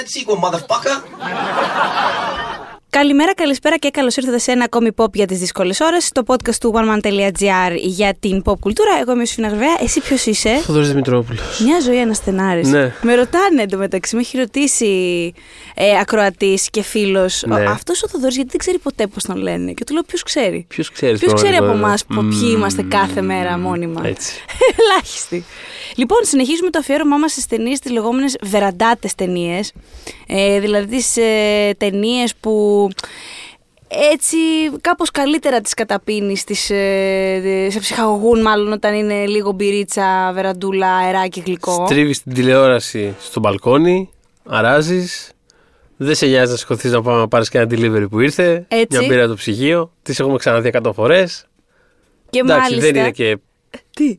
that sequel, motherfucker. Καλημέρα, καλησπέρα και καλώς ήρθατε σε ένα ακόμη pop για τις δύσκολες ώρες. Το podcast του oneman.gr για την pop κουλτούρα. Εγώ είμαι ο Σφίνα Γρβαία. Εσύ ποιος είσαι; Θοδωρής Δημητρόπουλος. Μια ζωή αναστενάρη. Ναι. Με ρωτάνε εντωμεταξύ, με έχει ρωτήσει ε, ακροατής και φίλος. Ναι. Αυτός ο Θοδωρής, γιατί δεν ξέρει ποτέ πώς τον λένε. Και του λέω, ποιος ξέρει; Ποιος ξέρει Ποιος ξέρει από εμάς Μμμ. ποιοι είμαστε κάθε μέρα μόνιμα; Έτσι. Ελάχιστοι. Λοιπόν, συνεχίζουμε το αφιέρωμά μας στις ταινίες, τις λεγόμενες βεραντάτες ταινίες. Ε, δηλαδή τις ε, ταινίες που έτσι κάπως καλύτερα τις καταπίνεις, τις, ε, σε ψυχαγωγούν μάλλον όταν είναι λίγο μπυρίτσα, βεραντούλα, αεράκι γλυκό. Στρίβεις την τηλεόραση στο μπαλκόνι, αράζεις. Δεν σε νοιάζει να σηκωθείς να πάμε να πάρεις και ένα delivery που ήρθε. Έτσι. Μια μπύρα το ψυγείο. Τις έχουμε ξαναδεί 100 φορές. και Εντάξει, μάλιστα, δεν είναι και. Τι;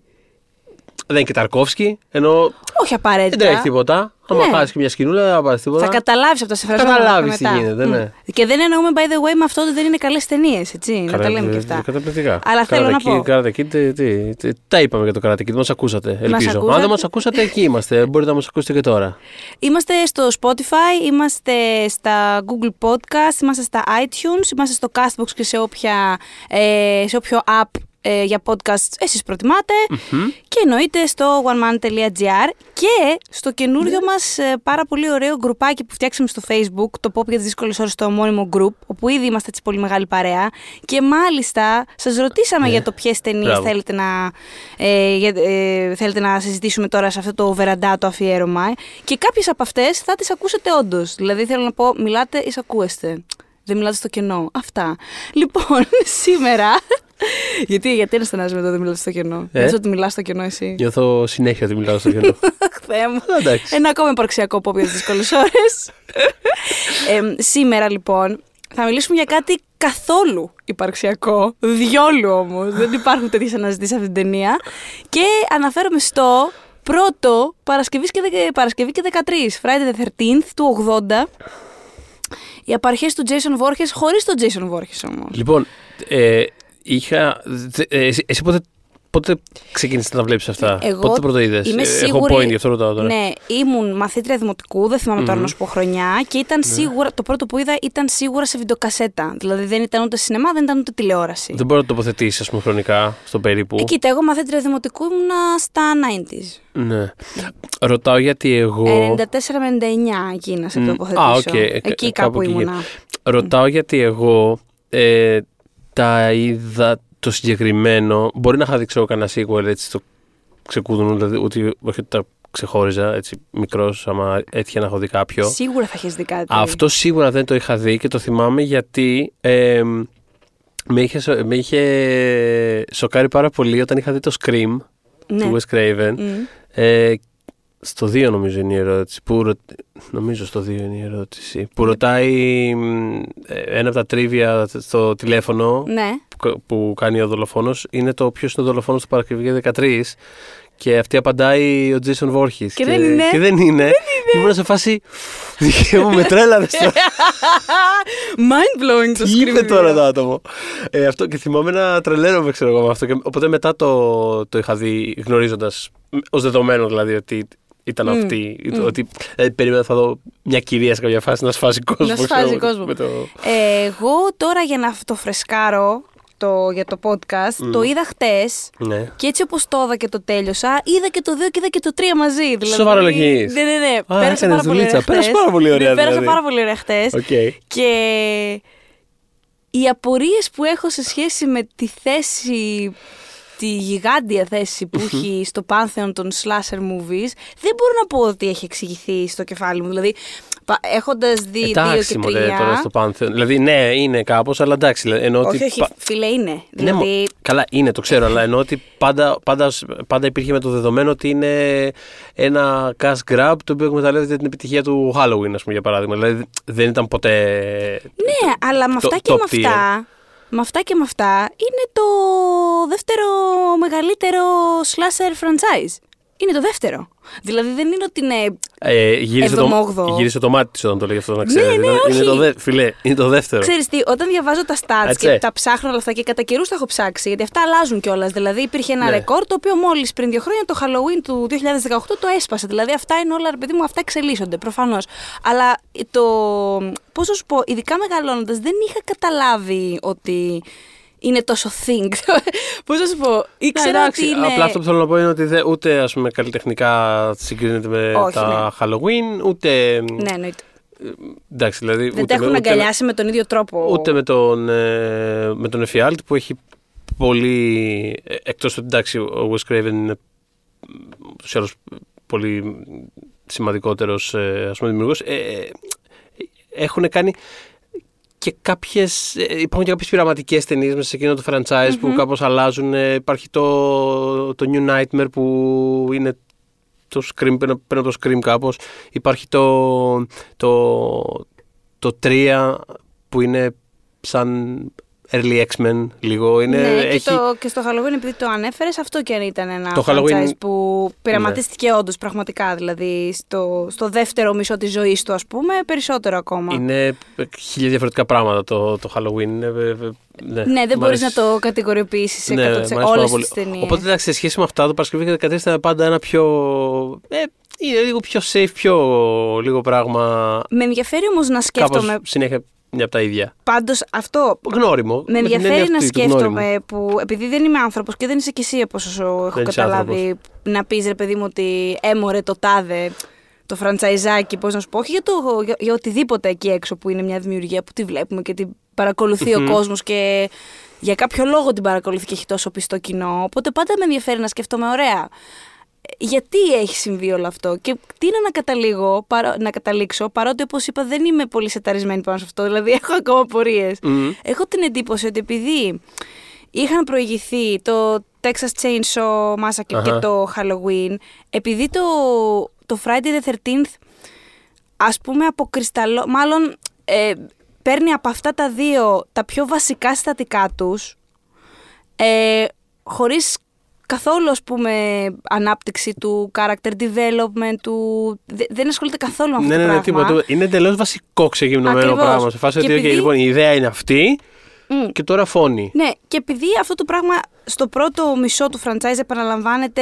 Δεν είναι και Ταρκόφσκι. Ενώ όχι δεν απαραίτητα. τρέχει τίποτα. Αν Ναι. χάσει και μια σκηνούλα, δεν θα πάρεις τίποτα. Θα καταλάβεις από τα σε Θα καταλάβεις τι μετά. γίνεται, ναι. Μμ. Και δεν εννοούμε, by the way, με αυτό ότι δεν είναι καλές ταινίες, έτσι. να Καλά, τα λέμε και ε, αυτά. Καταπληκτικά. Αλλά θέλω να πω. Karate Kid, τι, τι, τι, τα είπαμε για το Karate Kid. Μας ακούσατε. Ελπίζω. ακούσατε. Αν δεν μας ακούσατε, εκεί είμαστε. Μπορείτε να μας ακούσετε και τώρα. Είμαστε στο Spotify, είμαστε στα Google Podcast, είμαστε στα iTunes, είμαστε στο Castbox και σε, όποια, ε, σε όποιο app ε, για podcast εσείς προτιμάτε και εννοείται στο oneman.gr και στο καινούριο μας ε, πάρα πολύ ωραίο γκρουπάκι που φτιάξαμε στο Facebook, το Pop για τις δύσκολες ώρες, το ομώνυμο group, όπου ήδη είμαστε έτσι πολύ μεγάλη παρέα και μάλιστα σας ρωτήσαμε για το ποιες ταινίες Μπράβο. θέλετε να, ε, για- ε, θέλετε να συζητήσουμε τώρα σε αυτό το βεραντάτο αφιέρωμα ε. και κάποιες από αυτές θα τις ακούσετε όντως. Δηλαδή θέλω να πω, μιλάτε ή ακούεστε. Δεν μιλάτε στο κενό. Αυτά. Λοιπόν, σήμερα... γιατί, γιατί είναι στενάζει με το δεν μιλάτε στο κενό; Ε; Ε; ότι μιλάς στο κενό εσύ. Νιώθω συνέχεια ότι μιλάω στο κενό. Αχ, Θεέ μου. Εντάξει. Ένα ακόμα υπαρξιακό pop για τις δύσκολες ώρες. ε, σήμερα λοιπόν θα μιλήσουμε για κάτι καθόλου υπαρξιακό, διόλου όμως, δεν υπάρχουν τέτοιες αναζητήσεις σε αυτήν την ταινία και αναφέρομαι στο πρώτο Παρασκευής και, δεκα- Παρασκευή και 13, Friday the 13th του 80, οι απαρχές του Jason Voorhees χωρίς τον Jason Voorhees όμως. Λοιπόν, ε, είχα. δε- ε, εσύ, εσύ πότε, πότε ξεκίνησες να τα βλέπεις αυτά, Εγώ πότε το πρώτο είδες; είμαι Έχω σίγουρη- point, γι' αυτό ρωτάω τώρα. Ναι, ήμουν μαθήτρια δημοτικού, δεν θυμάμαι τώρα να σου πω χρονιά και ήταν Ναι. σίγουρα, το πρώτο που είδα ήταν σίγουρα σε βιντεοκασέτα. Δηλαδή δεν ήταν ούτε σινεμά, δεν ήταν ούτε τηλεόραση. Δεν μπορώ να το τοποθετήσεις, ας πούμε, χρονικά στο περίπου. Ε, κοίτα, εγώ μαθήτρια δημοτικού ήμουνα στα 90s. Ναι. Ρωτάω γιατί εγώ. 94 με 99 εκεί να σε Μμ, τοποθετήσω. α, οκ, ε, Εκεί κάπου κάπου εκεί. ήμουνα. Ρωτάω γιατί εγώ ε, τα είδα το συγκεκριμένο. Μπορεί να είχα δει ξέρω κανένα sequel έτσι το ξεκάρφωτο, δηλαδή ότι όχι ότι τα ξεχώριζα έτσι μικρός, άμα έτυχε να έχω δει κάποιο. Σίγουρα θα έχει δει κάτι. Αυτό σίγουρα δεν το είχα δει και το θυμάμαι γιατί ε, με, είχε, σο- με είχε σοκάρει πάρα πολύ όταν είχα δει το Scream ναι. του Wes Craven. Μμ. Ε, στο 2 νομίζω είναι η ερώτηση. Που, ρω- νομίζω στο 2 είναι η ερώτηση. Που ρωτάει μ, ε, ένα από τα τρίβια στο τηλέφωνο Ναι. που, που κάνει ο δολοφόνος είναι το ποιος είναι ο δολοφόνος του Παρασκευή 13 και αυτή απαντάει ο Jason Voorhees. Και δεν είναι. Και δεν είναι. Και ήμουν σε φάση. Δικαίωμα με τρέλα τώρα. Mind blowing το Τι screen. είπε τώρα video. το άτομο; Ε, αυτό και θυμάμαι να τρελαίνομαι, ξέρω εγώ με αυτό. Και, οπότε μετά το, το είχα δει γνωρίζοντας, ως δεδομένο δηλαδή ότι ήταν Μμ, αυτή. Ότι δηλαδή, περίμενα θα δω μια κυρία σε κάποια φάση να σφάζει κόσμο. Να ξέρω σφάζει εγώ, κόσμο. με το- Ε, εγώ τώρα για να το φρεσκάρω το, για το podcast, το είδα χτες Ναι. Και έτσι όπως το είδα και το τέλειωσα, είδα και το 2 και είδα και το 3 μαζί. Δηλαδή, Σοβαρά λογικής. Ναι, ναι, ναι. Α, πέρασα έκανες πάρα πολύ δουλίτσα. ωραία. Πέρασε χτες. πάρα πολύ ωραία, Ναι, πέρασα δηλαδή. πάρα πολύ ωραία χτες. Οκ. Και οι απορίες που έχω σε σχέση με τη θέση τη γιγάντια θέση που έχει στο πάνθεον των slasher movies, δεν μπορώ να πω ότι έχει εξηγηθεί στο κεφάλι μου. Δηλαδή, έχοντας δει δύο και Εντάξει, μωρέ, τρία. τώρα στο Πάνθεον. Δηλαδή, ναι, είναι κάπως, αλλά εντάξει. δηλαδή, Ενώ όχι, ότι όχι, πα- φίλε, είναι. Ναι, Δηλαδή, μο- καλά, είναι, το ξέρω, αλλά ενώ ότι πάντα, πάντα, πάντα υπήρχε με το δεδομένο ότι είναι ένα cash grab το οποίο εκμεταλλεύεται την επιτυχία του Halloween, ας πούμε, για παράδειγμα. Δηλαδή δεν ήταν ποτέ. Ναι, αλλά με το- αυτά και top με tier. αυτά, με αυτά και με αυτά, είναι το δεύτερο μεγαλύτερο slasher franchise. είναι το δεύτερο. Δηλαδή δεν είναι ότι είναι. Ε, γύρισε, Εβδομόγδο. το, γύρισε το μάτι της όταν το λέει αυτό, να ξέρεις. ναι, είναι, όχι. είναι το δε, φιλέ, είναι το δεύτερο. Ξέρεις τι, όταν διαβάζω τα stats Έτσι. και τα ψάχνω όλα αυτά και κατά καιρούς τα έχω ψάξει, γιατί αυτά αλλάζουν κιόλας. Δηλαδή υπήρχε ένα Ναι. ρεκόρ το οποίο μόλις πριν δύο χρόνια το Halloween του 2018 το έσπασε. Δηλαδή αυτά είναι όλα, ρε παιδί μου, αυτά εξελίσσονται προφανώς. Αλλά το. Πώς να σου πω, ειδικά μεγαλώνοντας, δεν είχα καταλάβει ότι είναι τόσο thing. Πώς να σου πω, ήξερα Ναι, εντάξει, ότι είναι. Απλά αυτό που θέλω να πω είναι ότι δε, ούτε ας πούμε, καλλιτεχνικά συγκρίνεται με Όχι, τα Halloween, ούτε. Ναι, εννοείται. Εντάξει, δηλαδή. Δεν ούτε τα με- έχουν ούτε, αγκαλιάσει με τον ίδιο τρόπο. Ούτε με τον, ε, με τον Εφιάλτη που έχει πολύ. ε, Εκτός ότι εντάξει, ο Wes Craven είναι ούτως ή άλλως πολύ σημαντικότερος ε, ας πούμε, δημιουργός. Ε, ε, έχουν κάνει και κάποιες, ε, υπάρχουν και κάποιες πειραματικές ταινίες μέσα σε εκείνο το franchise που κάπως αλλάζουν. Ε, υπάρχει το, το New Nightmare που είναι το Scream, παίρνω παίρνω το Scream κάπως. Υπάρχει το, το, το 3 που είναι σαν early X-Men λίγο. Είναι, ναι, έχει, και, το, και στο Halloween, επειδή το ανέφερες, αυτό και αν ήταν ένα Το franchise Halloween- Ναι. που πειραματίστηκε όντως πραγματικά. Δηλαδή στο, στο δεύτερο μισό της ζωής του, ας πούμε, περισσότερο ακόμα. Είναι χίλια διαφορετικά πράγματα το, το Halloween. Είναι, ε, ε, ναι, ναι, δεν μ' μπορείς αρέσει. να το κατηγοριοποιήσεις σε Ναι, 100% μ' αρέσει πάρα όλε πολύ. τι ταινίες. Οπότε εντάξει, σε σχέση με αυτά, το Παρασκευή και 13 ήταν πάντα ένα πιο. Ε, είναι λίγο πιο safe, πιο λίγο πράγμα. Με ενδιαφέρει όμως να σκέφτομαι. Κάπως συνέχεια μια από τα ίδια. Πάντως αυτό. Γνώριμο. Με την ενδιαφέρει έννοια να αυτή του γνώριμου. σκέφτομαι που επειδή δεν είμαι άνθρωπος και δεν είσαι κι εσύ όπω έχω Δεν είσαι καταλάβει να πεις ρε παιδί μου ότι έμορε το τάδε το φραντσαϊζάκι, πώς να σου πω, όχι για, το, για, για οτιδήποτε εκεί έξω που είναι μια δημιουργία που τη βλέπουμε και την παρακολουθεί ο κόσμος και για κάποιο λόγο την παρακολουθεί και έχει τόσο πιστό κοινό. Οπότε πάντα με ενδιαφέρει να σκέφτομαι, ωραία. Γιατί έχει συμβεί όλο αυτό και τι είναι να, καταλήγω, παρό- να καταλήξω, παρότι όπως είπα δεν είμαι πολύ σεταρισμένη πάνω σε αυτό, δηλαδή έχω ακόμα απορίες. Μμμ. Έχω την εντύπωση ότι επειδή είχαν προηγηθεί το Texas Chainsaw Massacre και Αχα. το Halloween, επειδή το, το Friday the 13th ας πούμε αποκρισταλώ, μάλλον ε, παίρνει από αυτά τα δύο τα πιο βασικά συστατικά τους ε, χωρίς καθόλου ας πούμε ανάπτυξη του character development του... δε- δεν ασχολείται καθόλου με αυτό Ναι, ναι, το ναι, πράγμα. τίποτα. Είναι εντελώς βασικό ξεκινημένο Ακριβώς. πράγμα. Σε φάση Και ότι, okay, επειδή- λοιπόν, η ιδέα είναι αυτή Μμ. και τώρα φώνει. Ναι, και επειδή αυτό το πράγμα στο πρώτο μισό του franchise επαναλαμβάνεται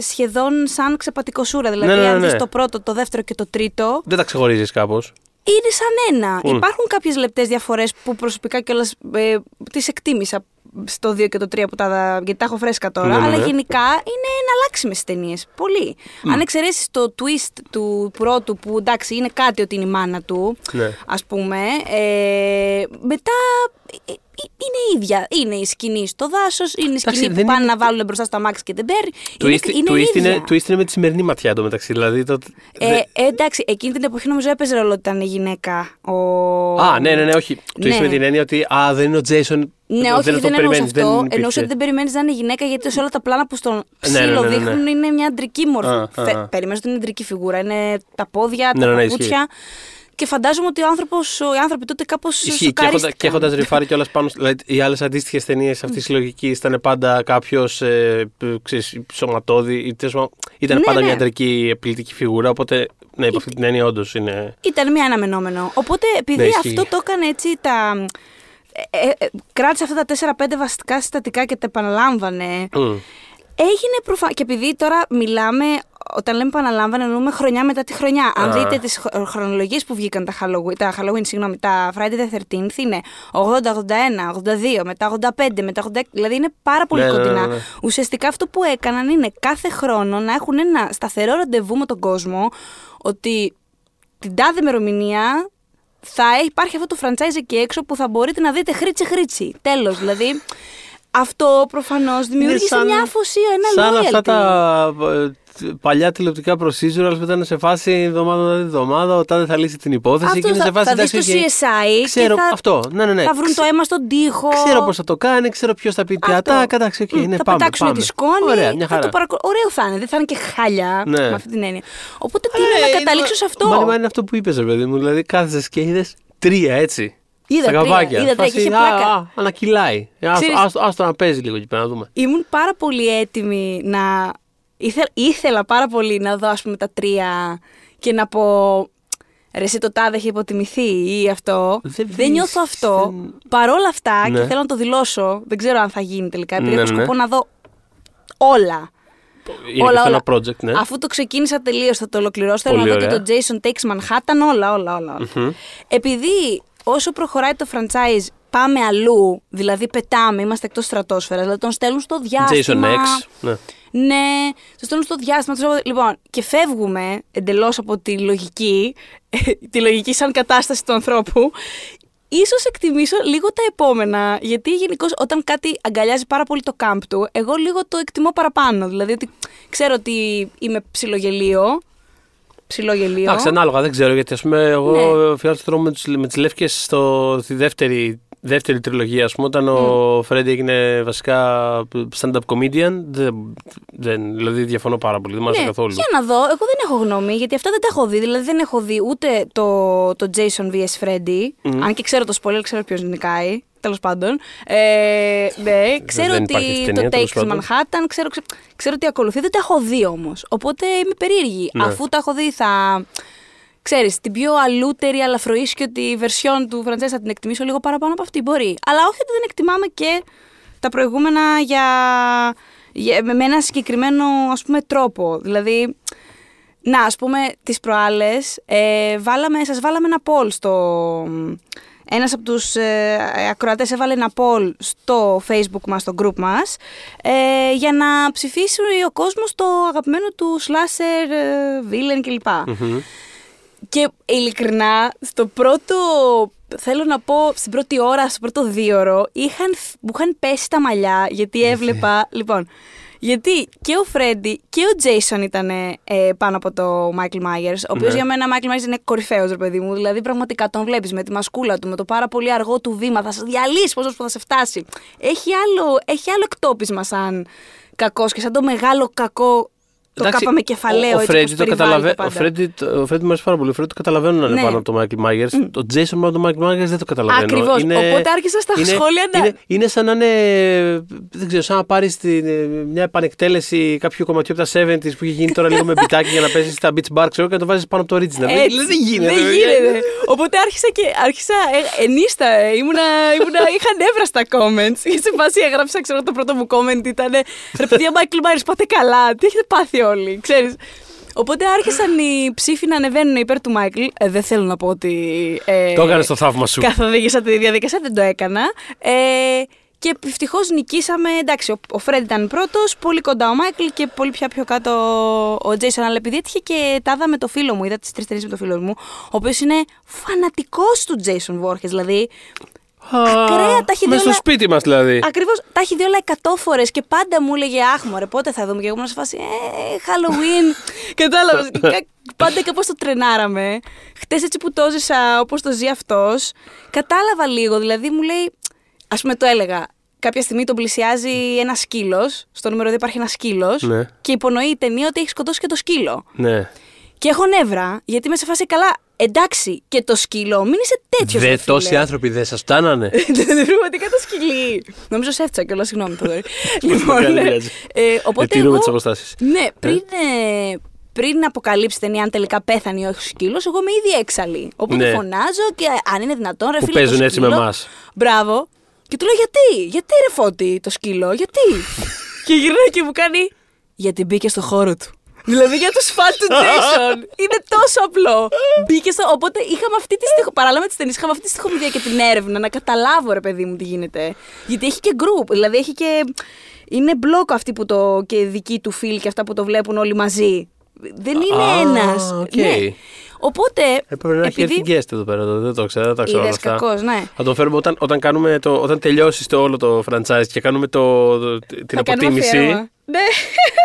σχεδόν σαν ξεπατικοσούρα. Δηλαδή, Ναι, ναι, ναι, αν δεις ναι. το πρώτο, το δεύτερο και το τρίτο, Δεν τα ξεχωρίζεις κάπως. είναι σαν ένα. Μμ. Υπάρχουν κάποιες λεπτές διαφορές που προσωπικά κιόλας ε, τις εκτίμησα στο 2 και το 3 που τα, γιατί τα έχω φρέσκα τώρα, Ναι, ναι, αλλά ναι. γενικά είναι εναλλάξιμες ταινίες. Πολύ. Αν εξαιρέσεις το twist του πρώτου που εντάξει είναι κάτι ότι είναι η μάνα του, Ναι. ας πούμε, ε, μετά ε, ε, είναι ίδια. Είναι η σκηνή στο δάσος, είναι η σκηνή Εντάξει, που δεν πάνε είναι- να βάλουν μπροστά στο αμάξι και δεν παίρνει. Twist, είναι, είναι twist, ίδια. είναι, twist είναι με τη σημερινή ματιά εντωμεταξύ. Δηλαδή, το, Ε, δε- ε, εντάξει, εκείνη την εποχή νομίζω έπαιζε ρόλο ότι ήταν γυναίκα. Ο... Α, ναι, ναι, ναι, όχι. Twist Ναι. με την έννοια ότι α, δεν είναι ο Τζέισον. Ναι, όχι, δεν, το εννοούσα περιμένεις, αυτό. δεν Εννοούσα υπήρξε. ότι δεν περιμένεις να είναι γυναίκα γιατί σε όλα τα πλάνα που στον Ναι, ναι, ψήλο ναι, ναι, ναι. δείχνουν είναι μια αντρική μορφή. Α, α, α. Περιμένεις ότι είναι αντρική φιγούρα. Είναι τα πόδια, Ναι, τα ναι, ναι, παπούτσια. Και φαντάζομαι ότι ο άνθρωπος, οι άνθρωποι τότε κάπως Ισχύει. Και, έχοντα, και έχοντας ρηφάρει κιόλας πάνω. Δηλαδή, οι άλλες αντίστοιχες ταινίες αυτής της λογικής ήταν πάντα κάποιος ε, σωματώδη. ή τέλος πάντων, Ήταν Ναι, πάντα ναι. μια αντρική επιλητική φιγούρα. Οπότε, ναι, υπό αυτή την έννοια, όντως είναι. Ήταν μια αναμενόμενο. Οπότε επειδή Ναι, ισχύει. αυτό το έκανε έτσι τα. Ε, ε, ε, κράτησε αυτά τα 4-5 βασικά συστατικά και τα επαναλάμβανε. Μμ. Έγινε προφανώ. Και επειδή τώρα μιλάμε, όταν λέμε επαναλάμβανε, εννοούμε χρονιά μετά τη χρονιά. Αν Α. δείτε τις χρονολογίες που βγήκαν τα Halloween, τα, Halloween, συγγνώμη, τα Friday the 13th είναι 80, 81, 82, μετά 85, μετά 86. Δηλαδή είναι πάρα πολύ Ναι, ναι, κοντινά. ναι, ναι. Ουσιαστικά αυτό που έκαναν είναι κάθε χρόνο να έχουν ένα σταθερό ραντεβού με τον κόσμο ότι την τάδε ημερομηνία θα υπάρχει αυτό το franchise εκεί έξω που θα μπορείτε να δείτε χρήτσι χρήτσι. Τέλος, δηλαδή αυτό προφανώς δημιούργησε σαν- μια αφοσία, ένα Σαν loyalty. αυτά τα ε, παλιά τηλεοπτικά procedurals που ήταν σε φάση εβδομάδα μετά εβδομάδα, ο τάδε θα λύσει την υπόθεση Αυτό και είναι θα, σε φάση θα δεις το εντάξει, οκ, CSI Ξέρω και θα, αυτό. Ναι, ναι, ναι. θα βρουν το αίμα στον τοίχο. Ξέρω πώς θα το κάνει, ξέρω ποιος θα πει τι Αυτό. ατάκα. Εντάξει, οκ, Μμ, ναι, θα πάμε. πετάξουν πάμε. τη σκόνη. Ωραία, μια θα χαρά. το παρακολου... Ωραίο θα είναι, δεν θα είναι και χάλια Ναι. με αυτή την έννοια. Οπότε τι Ε, είναι να είναι- καταλήξω σε αυτό; Μα, μα είναι αυτό που είπες, ρε παιδί μου. Δηλαδή κάθεσαι και είδες τρία έτσι. Είδα στα τρία, καβάκια. είδα τρία και Φάση, είχε α, πλάκα. Α, να κυλάει. Ε, Άστο, Ξέρεις- άστο, άστο να παίζει λίγο εκεί πέρα να δούμε. Ήμουν πάρα πολύ έτοιμη να Ήθελα, ήθελα πάρα πολύ να δω, ας πούμε, τα τρία και να πω. Ρε, εσύ το τάδε έχει υποτιμηθεί ή αυτό. Δεν Δεν, βρεις, νιώθω αυτό. δεν- Παρόλα αυτά, Ναι. και θέλω να το δηλώσω, δεν ξέρω αν θα γίνει τελικά, επειδή Ναι, έχω ναι, ναι. σκοπό να δω όλα. Είναι όλα, και αυτό όλα. ένα project, ναι. Αφού το ξεκίνησα τελείως, θα το ολοκληρώσω. Θέλω να Πολύ δω και ωραία. το Jason Takes Manhattan, όλα, όλα, όλα. όλα. Επειδή όσο προχωράει το franchise, πάμε αλλού, δηλαδή πετάμε, είμαστε εκτός στρατόσφαιρας, δηλαδή τον στέλνουν στο Jason διάστημα. X. Ναι. Ναι, το στέλνουν στο διάστημα. τους λέω, Λοιπόν, και φεύγουμε εντελώς από τη λογική, τη λογική σαν κατάσταση του ανθρώπου. Ίσως εκτιμήσω λίγο τα επόμενα, γιατί γενικώς όταν κάτι αγκαλιάζει πάρα πολύ το κάμπ του, εγώ λίγο το εκτιμώ παραπάνω. Δηλαδή ότι ξέρω ότι είμαι ψιλογελίο. Ψιλογελίο. Εντάξει, ανάλογα, δεν ξέρω γιατί. Α πούμε, εγώ Ναι. φιάλτησα τρόμο με, τις- με τις λεύκες στη δεύτερη, δεύτερη τριλογία. Ας πούμε, όταν ο Φρέντι έγινε βασικά stand-up comedian. Δεν, δεν, δηλαδή, διαφωνώ πάρα πολύ. Δεν μου άρεσε Ναι, καθόλου. για να δω, εγώ δεν έχω γνώμη, γιατί αυτά δεν τα έχω δει. Δηλαδή δεν έχω δει ούτε το, το Jason vs. Freddy, αν και ξέρω το spoiler, ξέρω ποιος νικάει. Τέλος πάντων. Ε, ναι, ξέρω δεν υπάρχει αυτή η ότι ταινία, το τέλος Takes πάντων. Manhattan, ξέρω, ξέρω, ξέρω τι ακολουθεί. Δεν τα έχω δει όμως. Οπότε είμαι περίεργη. Ναι. Αφού τα έχω δει, θα. Ξέρεις, την πιο αλούτερη, αλλά φροίσκιωτη version του franchise θα την εκτιμήσω λίγο παραπάνω από αυτή. Μπορεί. Αλλά όχι ότι δεν εκτιμάμε και τα προηγούμενα για, για, με ένα συγκεκριμένο ας πούμε τρόπο. Δηλαδή, να, ας πούμε, τις προάλλες ε, βάλαμε, σας βάλαμε ένα poll στο... Ένας από τους ε, ακροατές έβαλε ένα poll στο facebook μας, στο group μας, ε, για να ψηφίσει ο κόσμος το αγαπημένο του slasher, ε, villain κλπ. Και ειλικρινά, στο πρώτο, θέλω να πω, στην πρώτη ώρα, στο πρώτο δίωρο, είχαν, μου είχαν πέσει τα μαλλιά, γιατί έβλεπα, λοιπόν, γιατί και ο Φρέντι και ο Τζέισον ήταν ε, πάνω από το Μάικλ Myers, ο οποίος Ναι. για μένα Μάικλ Myers είναι κορυφαίος, ρε παιδί μου. Δηλαδή, πραγματικά τον βλέπεις με τη μασκούλα του, με το πάρα πολύ αργό του βήμα, θα σε διαλύσει πόσο θα σε φτάσει. Έχει άλλο, έχει άλλο εκτόπισμα σαν κακός και σαν το μεγάλο κακό. Το Εντάξει, κάπα με κεφαλαίο ο, ο έτσι Φρέντι όπως το περιβάλλει καταλαβαίνει. τα Ο πάντα. Φρέντι, το- ο Φρέντι μου αρέσει πάρα πολύ. Ο Φρέντι το καταλαβαίνω να είναι Ναι. πάνω από το Μάικλ Μάγερς. Το Jason πάνω από το Μάικλ Μάγερς δεν το καταλαβαίνω. Ακριβώς. Οπότε άρχισα στα σχόλια να- Είναι, είναι σαν να είναι. Δεν ξέρω, σαν να πάρεις μια επανεκτέλεση κάποιου κομματιού από τα 70s που έχει γίνει τώρα λίγο με μπιτάκι για να παίζει στα beach bar, ξέρω και να το βάζεις πάνω από το original. Έτσι. Δεν, δεν γίνεται. Δεν γίνεται. Οπότε άρχισα και άρχισα ε, ένσταση. ε, Ήμουνα, ήμουνα, είχα νεύρα στα comments. Και σε φάση έγραψα, ξέρω, το πρώτο μου comment ήταν Ρε παιδιά, Μάικλ Μάιερς, πάτε καλά. Τι έχετε πάθει όλοι, ξέρεις. Οπότε άρχισαν οι ψήφοι να ανεβαίνουν υπέρ του Μάικλ. Ε, δεν θέλω να πω ότι. Ε, Το έκανε το θαύμα σου. Καθοδήγησα τη διαδικασία, δεν το έκανα. Ε, και ευτυχώς νικήσαμε. Εντάξει, ο, ο Φρέντι ήταν πρώτος, πολύ κοντά ο Μάικλ και πολύ πια πιο κάτω ο Τζέισον. Αλλά επειδή έτυχε και τα είδα με το φίλο μου, είδα τις τρεις ταινίες με το φίλο μου, ο οποίος είναι φανατικός του Τζέισον Βόρχις. Δηλαδή, ακραία, τα έχει δει Με στο όλα- σπίτι μας δηλαδή. Ακριβώς τα έχει δει όλα εκατό φορές και πάντα μου έλεγε Αχ, μωρέ, πότε θα δούμε. Και εγώ ήμουν σε φάση Ε, Halloween. Κατάλαβε. πάντα κάπω το τρενάραμε. Χτες έτσι που το ζήσα όπως το ζει αυτός, κατάλαβα λίγο. Δηλαδή μου λέει, Α πούμε, το έλεγα. Κάποια στιγμή τον πλησιάζει ένας σκύλος. Στο νούμερο 2 υπάρχει ένας σκύλος. Ναι. Και υπονοεί η ταινία ότι έχει σκοτώσει και το σκύλο. Ναι. Και έχω νεύρα, γιατί με σε φάση καλά. Εντάξει, και το σκύλο, μην είσαι τέτοιος. Δε, τόσοι άνθρωποι δεν σας φτάνανε. Δεν πραγματικά το σκυλί. Νομίζω σε έφτιαξα κιόλας, συγγνώμη, Θοδωρή. λοιπόν, δεν ναι. πειράζει. ε, οπότε Ετηρούμε εγώ, τις αποστάσεις. Ναι, πριν, ε, πριν αποκαλύψει την ταινία αν τελικά πέθανε ή όχι ο σκύλος, εγώ είμαι ήδη έξαλλη. Οπότε Ναι. φωνάζω και αν είναι δυνατόν, ρε Που φίλε. το παίζουν έτσι με σκύλο. εμάς. Μπράβο. Και του λέω γιατί, γιατί ρε φώτη το σκύλο, γιατί; και γυρνάει και μου κάνει, γιατί μπήκε στο χώρο του. Δηλαδή για του φαν του Jason. Είναι τόσο απλό. Μπήκε στο. Οπότε είχαμε αυτή τη στοιχο... Παράλληλα με τις ταινίες, είχαμε αυτή τη στιχομυθία και την έρευνα να καταλάβω, ρε παιδί μου, τι γίνεται. Γιατί έχει και group. Δηλαδή έχει και. Είναι μπλοκ αυτοί που το. και δική του φίλη και αυτά που το βλέπουν όλοι μαζί. Δεν είναι Α, ένας. οκ. Ναι. Οπότε. Έπρεπε να έχει έρθει guest εδώ πέρα, δεν το ξέρω, δεν τα ξέρω όλα Είδες αυτά. κακός, ναι. Θα τον φέρουμε όταν, όταν, κάνουμε το, όταν τελειώσει το όλο το franchise και κάνουμε το, το- την θα κάνουμε αποτίμηση. Αφιέρωμα. Ναι,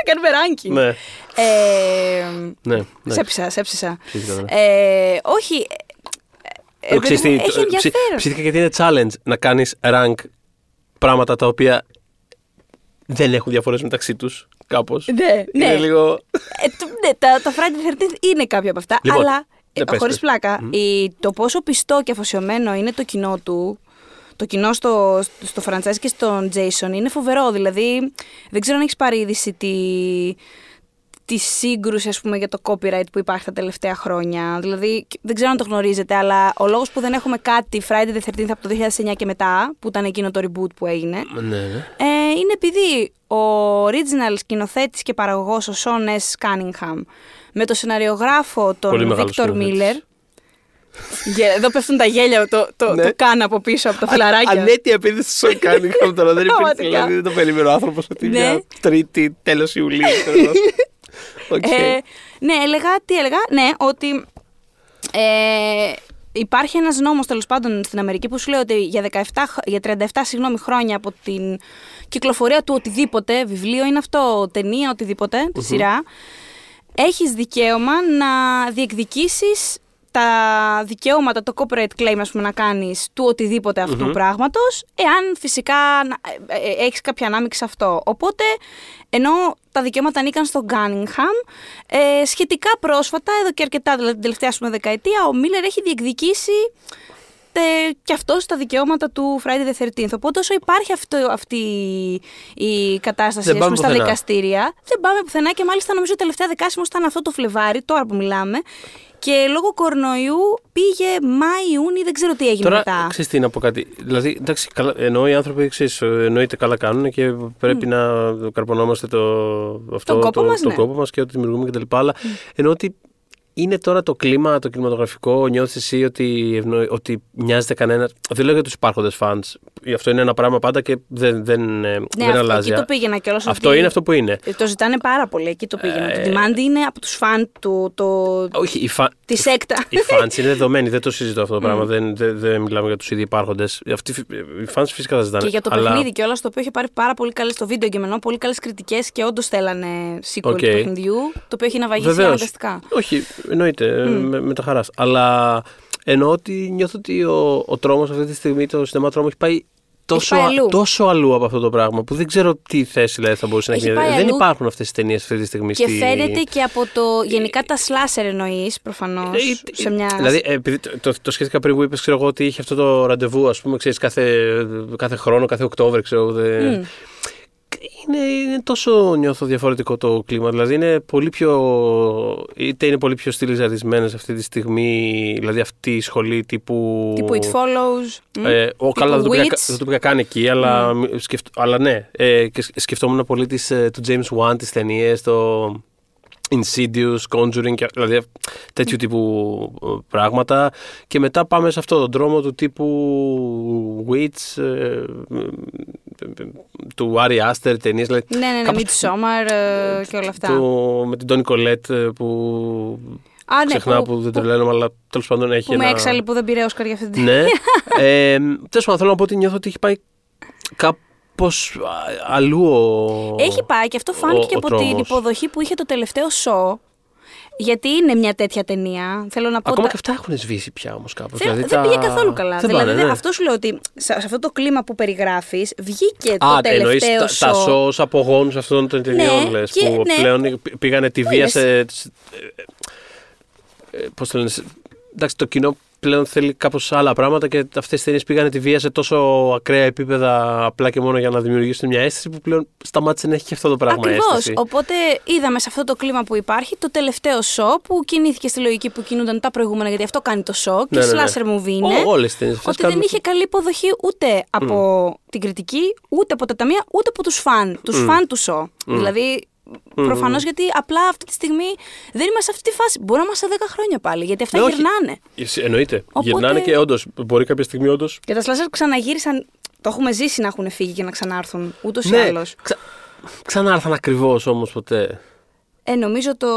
κάνουμε ranking. Ναι, Ε, ναι. ναι. Σέψησα, σέψησα. Ψήθηκα, ναι. Ε, όχι. ε, Το ξέρεις παιδί μου, τι, έχει το- ψη- ενδιαφέρον. Ψήθηκα γιατί είναι challenge να κάνεις rank πράγματα τα οποία δεν έχουν διαφορές μεταξύ τους κάπως. Ναι, Είναι ναι. λίγο... Ε, το- ναι, τα, τα Friday the 13th είναι κάποια από αυτά. Λοιπόν, αλλά ναι, πες, χωρίς πες. πλάκα, η, το πόσο πιστό και αφοσιωμένο είναι το κοινό του, το κοινό στο, στο franchise και στον Jason είναι φοβερό. Δηλαδή, δεν ξέρω αν έχεις πάρει είδηση τη, τη σύγκρουση ας πούμε, για το copyright που υπάρχει τα τελευταία χρόνια. Δηλαδή, δεν ξέρω αν το γνωρίζετε, αλλά ο λόγος που δεν έχουμε κάτι Friday the 13th από το 2009 και μετά, που ήταν εκείνο το reboot που έγινε, Ναι, ναι. ε, είναι επειδή ο original σκηνοθέτης και παραγωγός ο Sean S. Cunningham με το σεναριογράφο τον Πολύ μεγάλος Εδώ πέφτουν τα γέλια, το, το, Ναι. το κάνω από πίσω από τα φιλαράκια. Αναίτια επίθεση στο κάνει τώρα. Δεν υπήρχε. Πραγματικά. Δηλαδή δεν το περίμενε ο άνθρωπος ότι Ναι. μια Τρίτη, τέλος Ιουλίου. ξέρω εγώ. Οκ. Ε, ναι, έλεγα, τι έλεγα, ναι, ότι ε, υπάρχει ένας νόμος τέλος πάντων στην Αμερική που σου λέει ότι για, 17, χ- για 37 συγγνώμη, χρόνια από την κυκλοφορία του οτιδήποτε, βιβλίο είναι αυτό, ταινία, οτιδήποτε, τη σειρά, έχεις δικαίωμα να διεκδικήσεις τα δικαιώματα, το copyright claim, ας πούμε, να κάνεις του οτιδήποτε αυτού πράγματος, εάν φυσικά να- ε, ε, έχεις κάποια ανάμειξη σε αυτό. Οπότε, ενώ τα δικαιώματα ανήκαν στον Cunningham, ε, σχετικά πρόσφατα, εδώ και αρκετά, δηλαδή την τελευταία ας πούμε, δεκαετία, ο Μίλλερ έχει διεκδικήσει ε, και αυτός τα δικαιώματα του Friday the 13th. Οπότε όσο υπάρχει αυτό, αυτή η κατάσταση Δεν ας πούμε, πάμε στα πουθενά. δικαστήρια, δεν πάμε πουθενά και μάλιστα νομίζω η τελευταία δεκάσιμος ήταν αυτό το Φλεβάρι, τώρα που μιλάμε. Και λόγω κορονοϊού πήγε Μάη-Ιούνι, δεν ξέρω τι έγινε Τώρα, μετά. ξέρεις τι να πω κάτι. Δηλαδή, εντάξει, καλά, ενώ οι άνθρωποι ξέρεις, εννοείται καλά κάνουν και πρέπει να καρπονόμαστε το, αυτό, Τον κόπο το, μας, το ναι. κόπο μας και ό,τι δημιουργούμε κτλ. Αλλά ενώ ότι είναι τώρα το κλίμα, το κινηματογραφικό, νιώθεις εσύ ότι, ευνοεί, ότι νοιάζεται κανένα. Δεν λέω για τους υπάρχοντες fans. Αυτό είναι ένα πράγμα πάντα και δεν, δεν, ε, Ναι, δεν αυτό, αλλάζει. εκεί το πήγαινα κιόλας. Αυτό είναι αυτό που είναι. Το ζητάνε πάρα πολύ, εκεί το πήγαινα. Ε, το demand είναι από τους φαν του, το, Όχι, οι, φα... της σέκτα. οι fans είναι δεδομένοι, δεν το συζητώ αυτό το πράγμα. Δεν, δεν, δεν μιλάμε για τους ήδη υπάρχοντες. Οι fans φυσικά θα ζητάνε. Και για το αλλά... παιχνίδι κιόλας, το οποίο είχε πάρει πάρα πολύ καλές στο video game εννοώ, πολύ καλές κριτικές και όντως θέλανε sequel Οκ. του παιχνιδιού, το οποίο έχει ναυαγίσει Βεβαίως. αναγκαστικά. Όχι, εννοείται, με, με τα χαράς. Αλλά εννοώ ότι νιώθω ότι ο, ο τρόμος αυτή τη στιγμή, το σινεμά τρόμο έχει πάει τόσο, πάει α- αλλού. τόσο αλλού από αυτό το πράγμα που δεν ξέρω τι θέση δηλαδή, θα μπορούσε να Έχει έχει. πάει Δεν αλλού. υπάρχουν αυτές τι ταινίες αυτή τη στιγμή. Και στη... φαίνεται και από το. Γενικά τα slasher εννοείς προφανώς. Ε, σε μια. Δηλαδή, ε, επειδή το, το, το σκέφτηκα πριν που είπες, ξέρω εγώ, ότι είχε αυτό το ραντεβού, ας πούμε, ξέρεις, κάθε, κάθε χρόνο, κάθε Οκτώβριο, ξέρω εγώ. δε- Είναι, είναι τόσο νιώθω διαφορετικό το κλίμα. Δηλαδή είναι πολύ πιο. είτε είναι πολύ πιο στυλιζαρισμένε αυτή τη στιγμή, δηλαδή αυτή η σχολή τύπου. τύπου It Follows. μ, Ε, ο, καλά, δεν το, πήγα, Wits. δεν το πήγα καν εκεί, αλλά, σκεφτ, αλλά ναι. Ε, και σκ- σκεφτόμουν πολύ τις, ε, του James Wan, τις ταινίες, το Insidious, Conjuring, και- δηλαδή τέτοιου τύπου ε, πράγματα. Και μετά πάμε σε αυτό τον δρόμο του τύπου Witch, ε, ε, του Ari Aster, ταινίες. Δηλαδή, Ναι, ναι, ναι, κάπως Midsommar ε, και όλα αυτά. του- με την Toni Collette ε, που Α, ναι, ξεχνά που, που, δεν που, τρελαίνομαι, αλλά τέλος πάντων έχει που ένα... με έξαλλη που δεν πήρε Όσκαρ για αυτή την Ναι. ε, Τέλος πάντων, θέλω να πω ότι νιώθω ότι έχει πάει κάπως αλλού ο. Έχει πάει και αυτό φάνηκε ο- και ο από την τρόμος. υποδοχή που είχε το τελευταίο σο. Γιατί είναι μια τέτοια ταινία. Θέλω να πω. Ακόμα τα- και αυτά έχουν σβήσει πια όμως κάπως. Θέλω- Δηλαδή, δεν τα- πήγε καθόλου καλά. Δεν δηλαδή, πάνε, δεν- ναι. αυτός σου λέω ότι σε, σε αυτό το κλίμα που περιγράφεις βγήκε Α, το εννοείς τελευταίο τα, σο. τα σως απογόνους αυτών των ταινιών, Ναι, λες, και- που ναι. πλέον πήγανε τη βία είναι σε... σε- ε, ε, πώς το λένε, σε- εντάξει, το κοινό πλέον θέλει κάπως άλλα πράγματα και αυτές οι ταινίες πήγανε τη βία σε τόσο ακραία επίπεδα απλά και μόνο για να δημιουργήσουν μια αίσθηση που πλέον σταμάτησε να έχει και αυτό το πράγμα Ακριβώς. αίσθηση. Οπότε είδαμε σε αυτό το κλίμα που υπάρχει το τελευταίο σο που κινήθηκε στη λογική που κινούνταν τα προηγούμενα, γιατί αυτό κάνει το σο και Ναι, ναι, ναι. slasher movie είναι. Ό, όλες τις ταινίες αυτές ότι δεν κάνουν- είχε καλή υποδοχή ούτε από την κριτική, ούτε από τα ταμεία, ούτε από τους φαν. Τους φαν του σο. Δηλαδή, προφανώς γιατί απλά αυτή τη στιγμή δεν είμαστε σε αυτή τη φάση. Μπορεί να είμαστε σε 10 χρόνια πάλι, γιατί αυτά Ναι, όχι. γυρνάνε. Εσύ- Εννοείται. Οπότε- Γυρνάνε και όντως. Μπορεί κάποια στιγμή όντω. Και τα slasher ξαναγύρισαν. Το έχουμε ζήσει να έχουν φύγει και να ξανάρθουν. Ούτως ή Ναι, άλλως. ξα... ξανάρθαν ακριβώς όμως ποτέ. Ε, νομίζω το.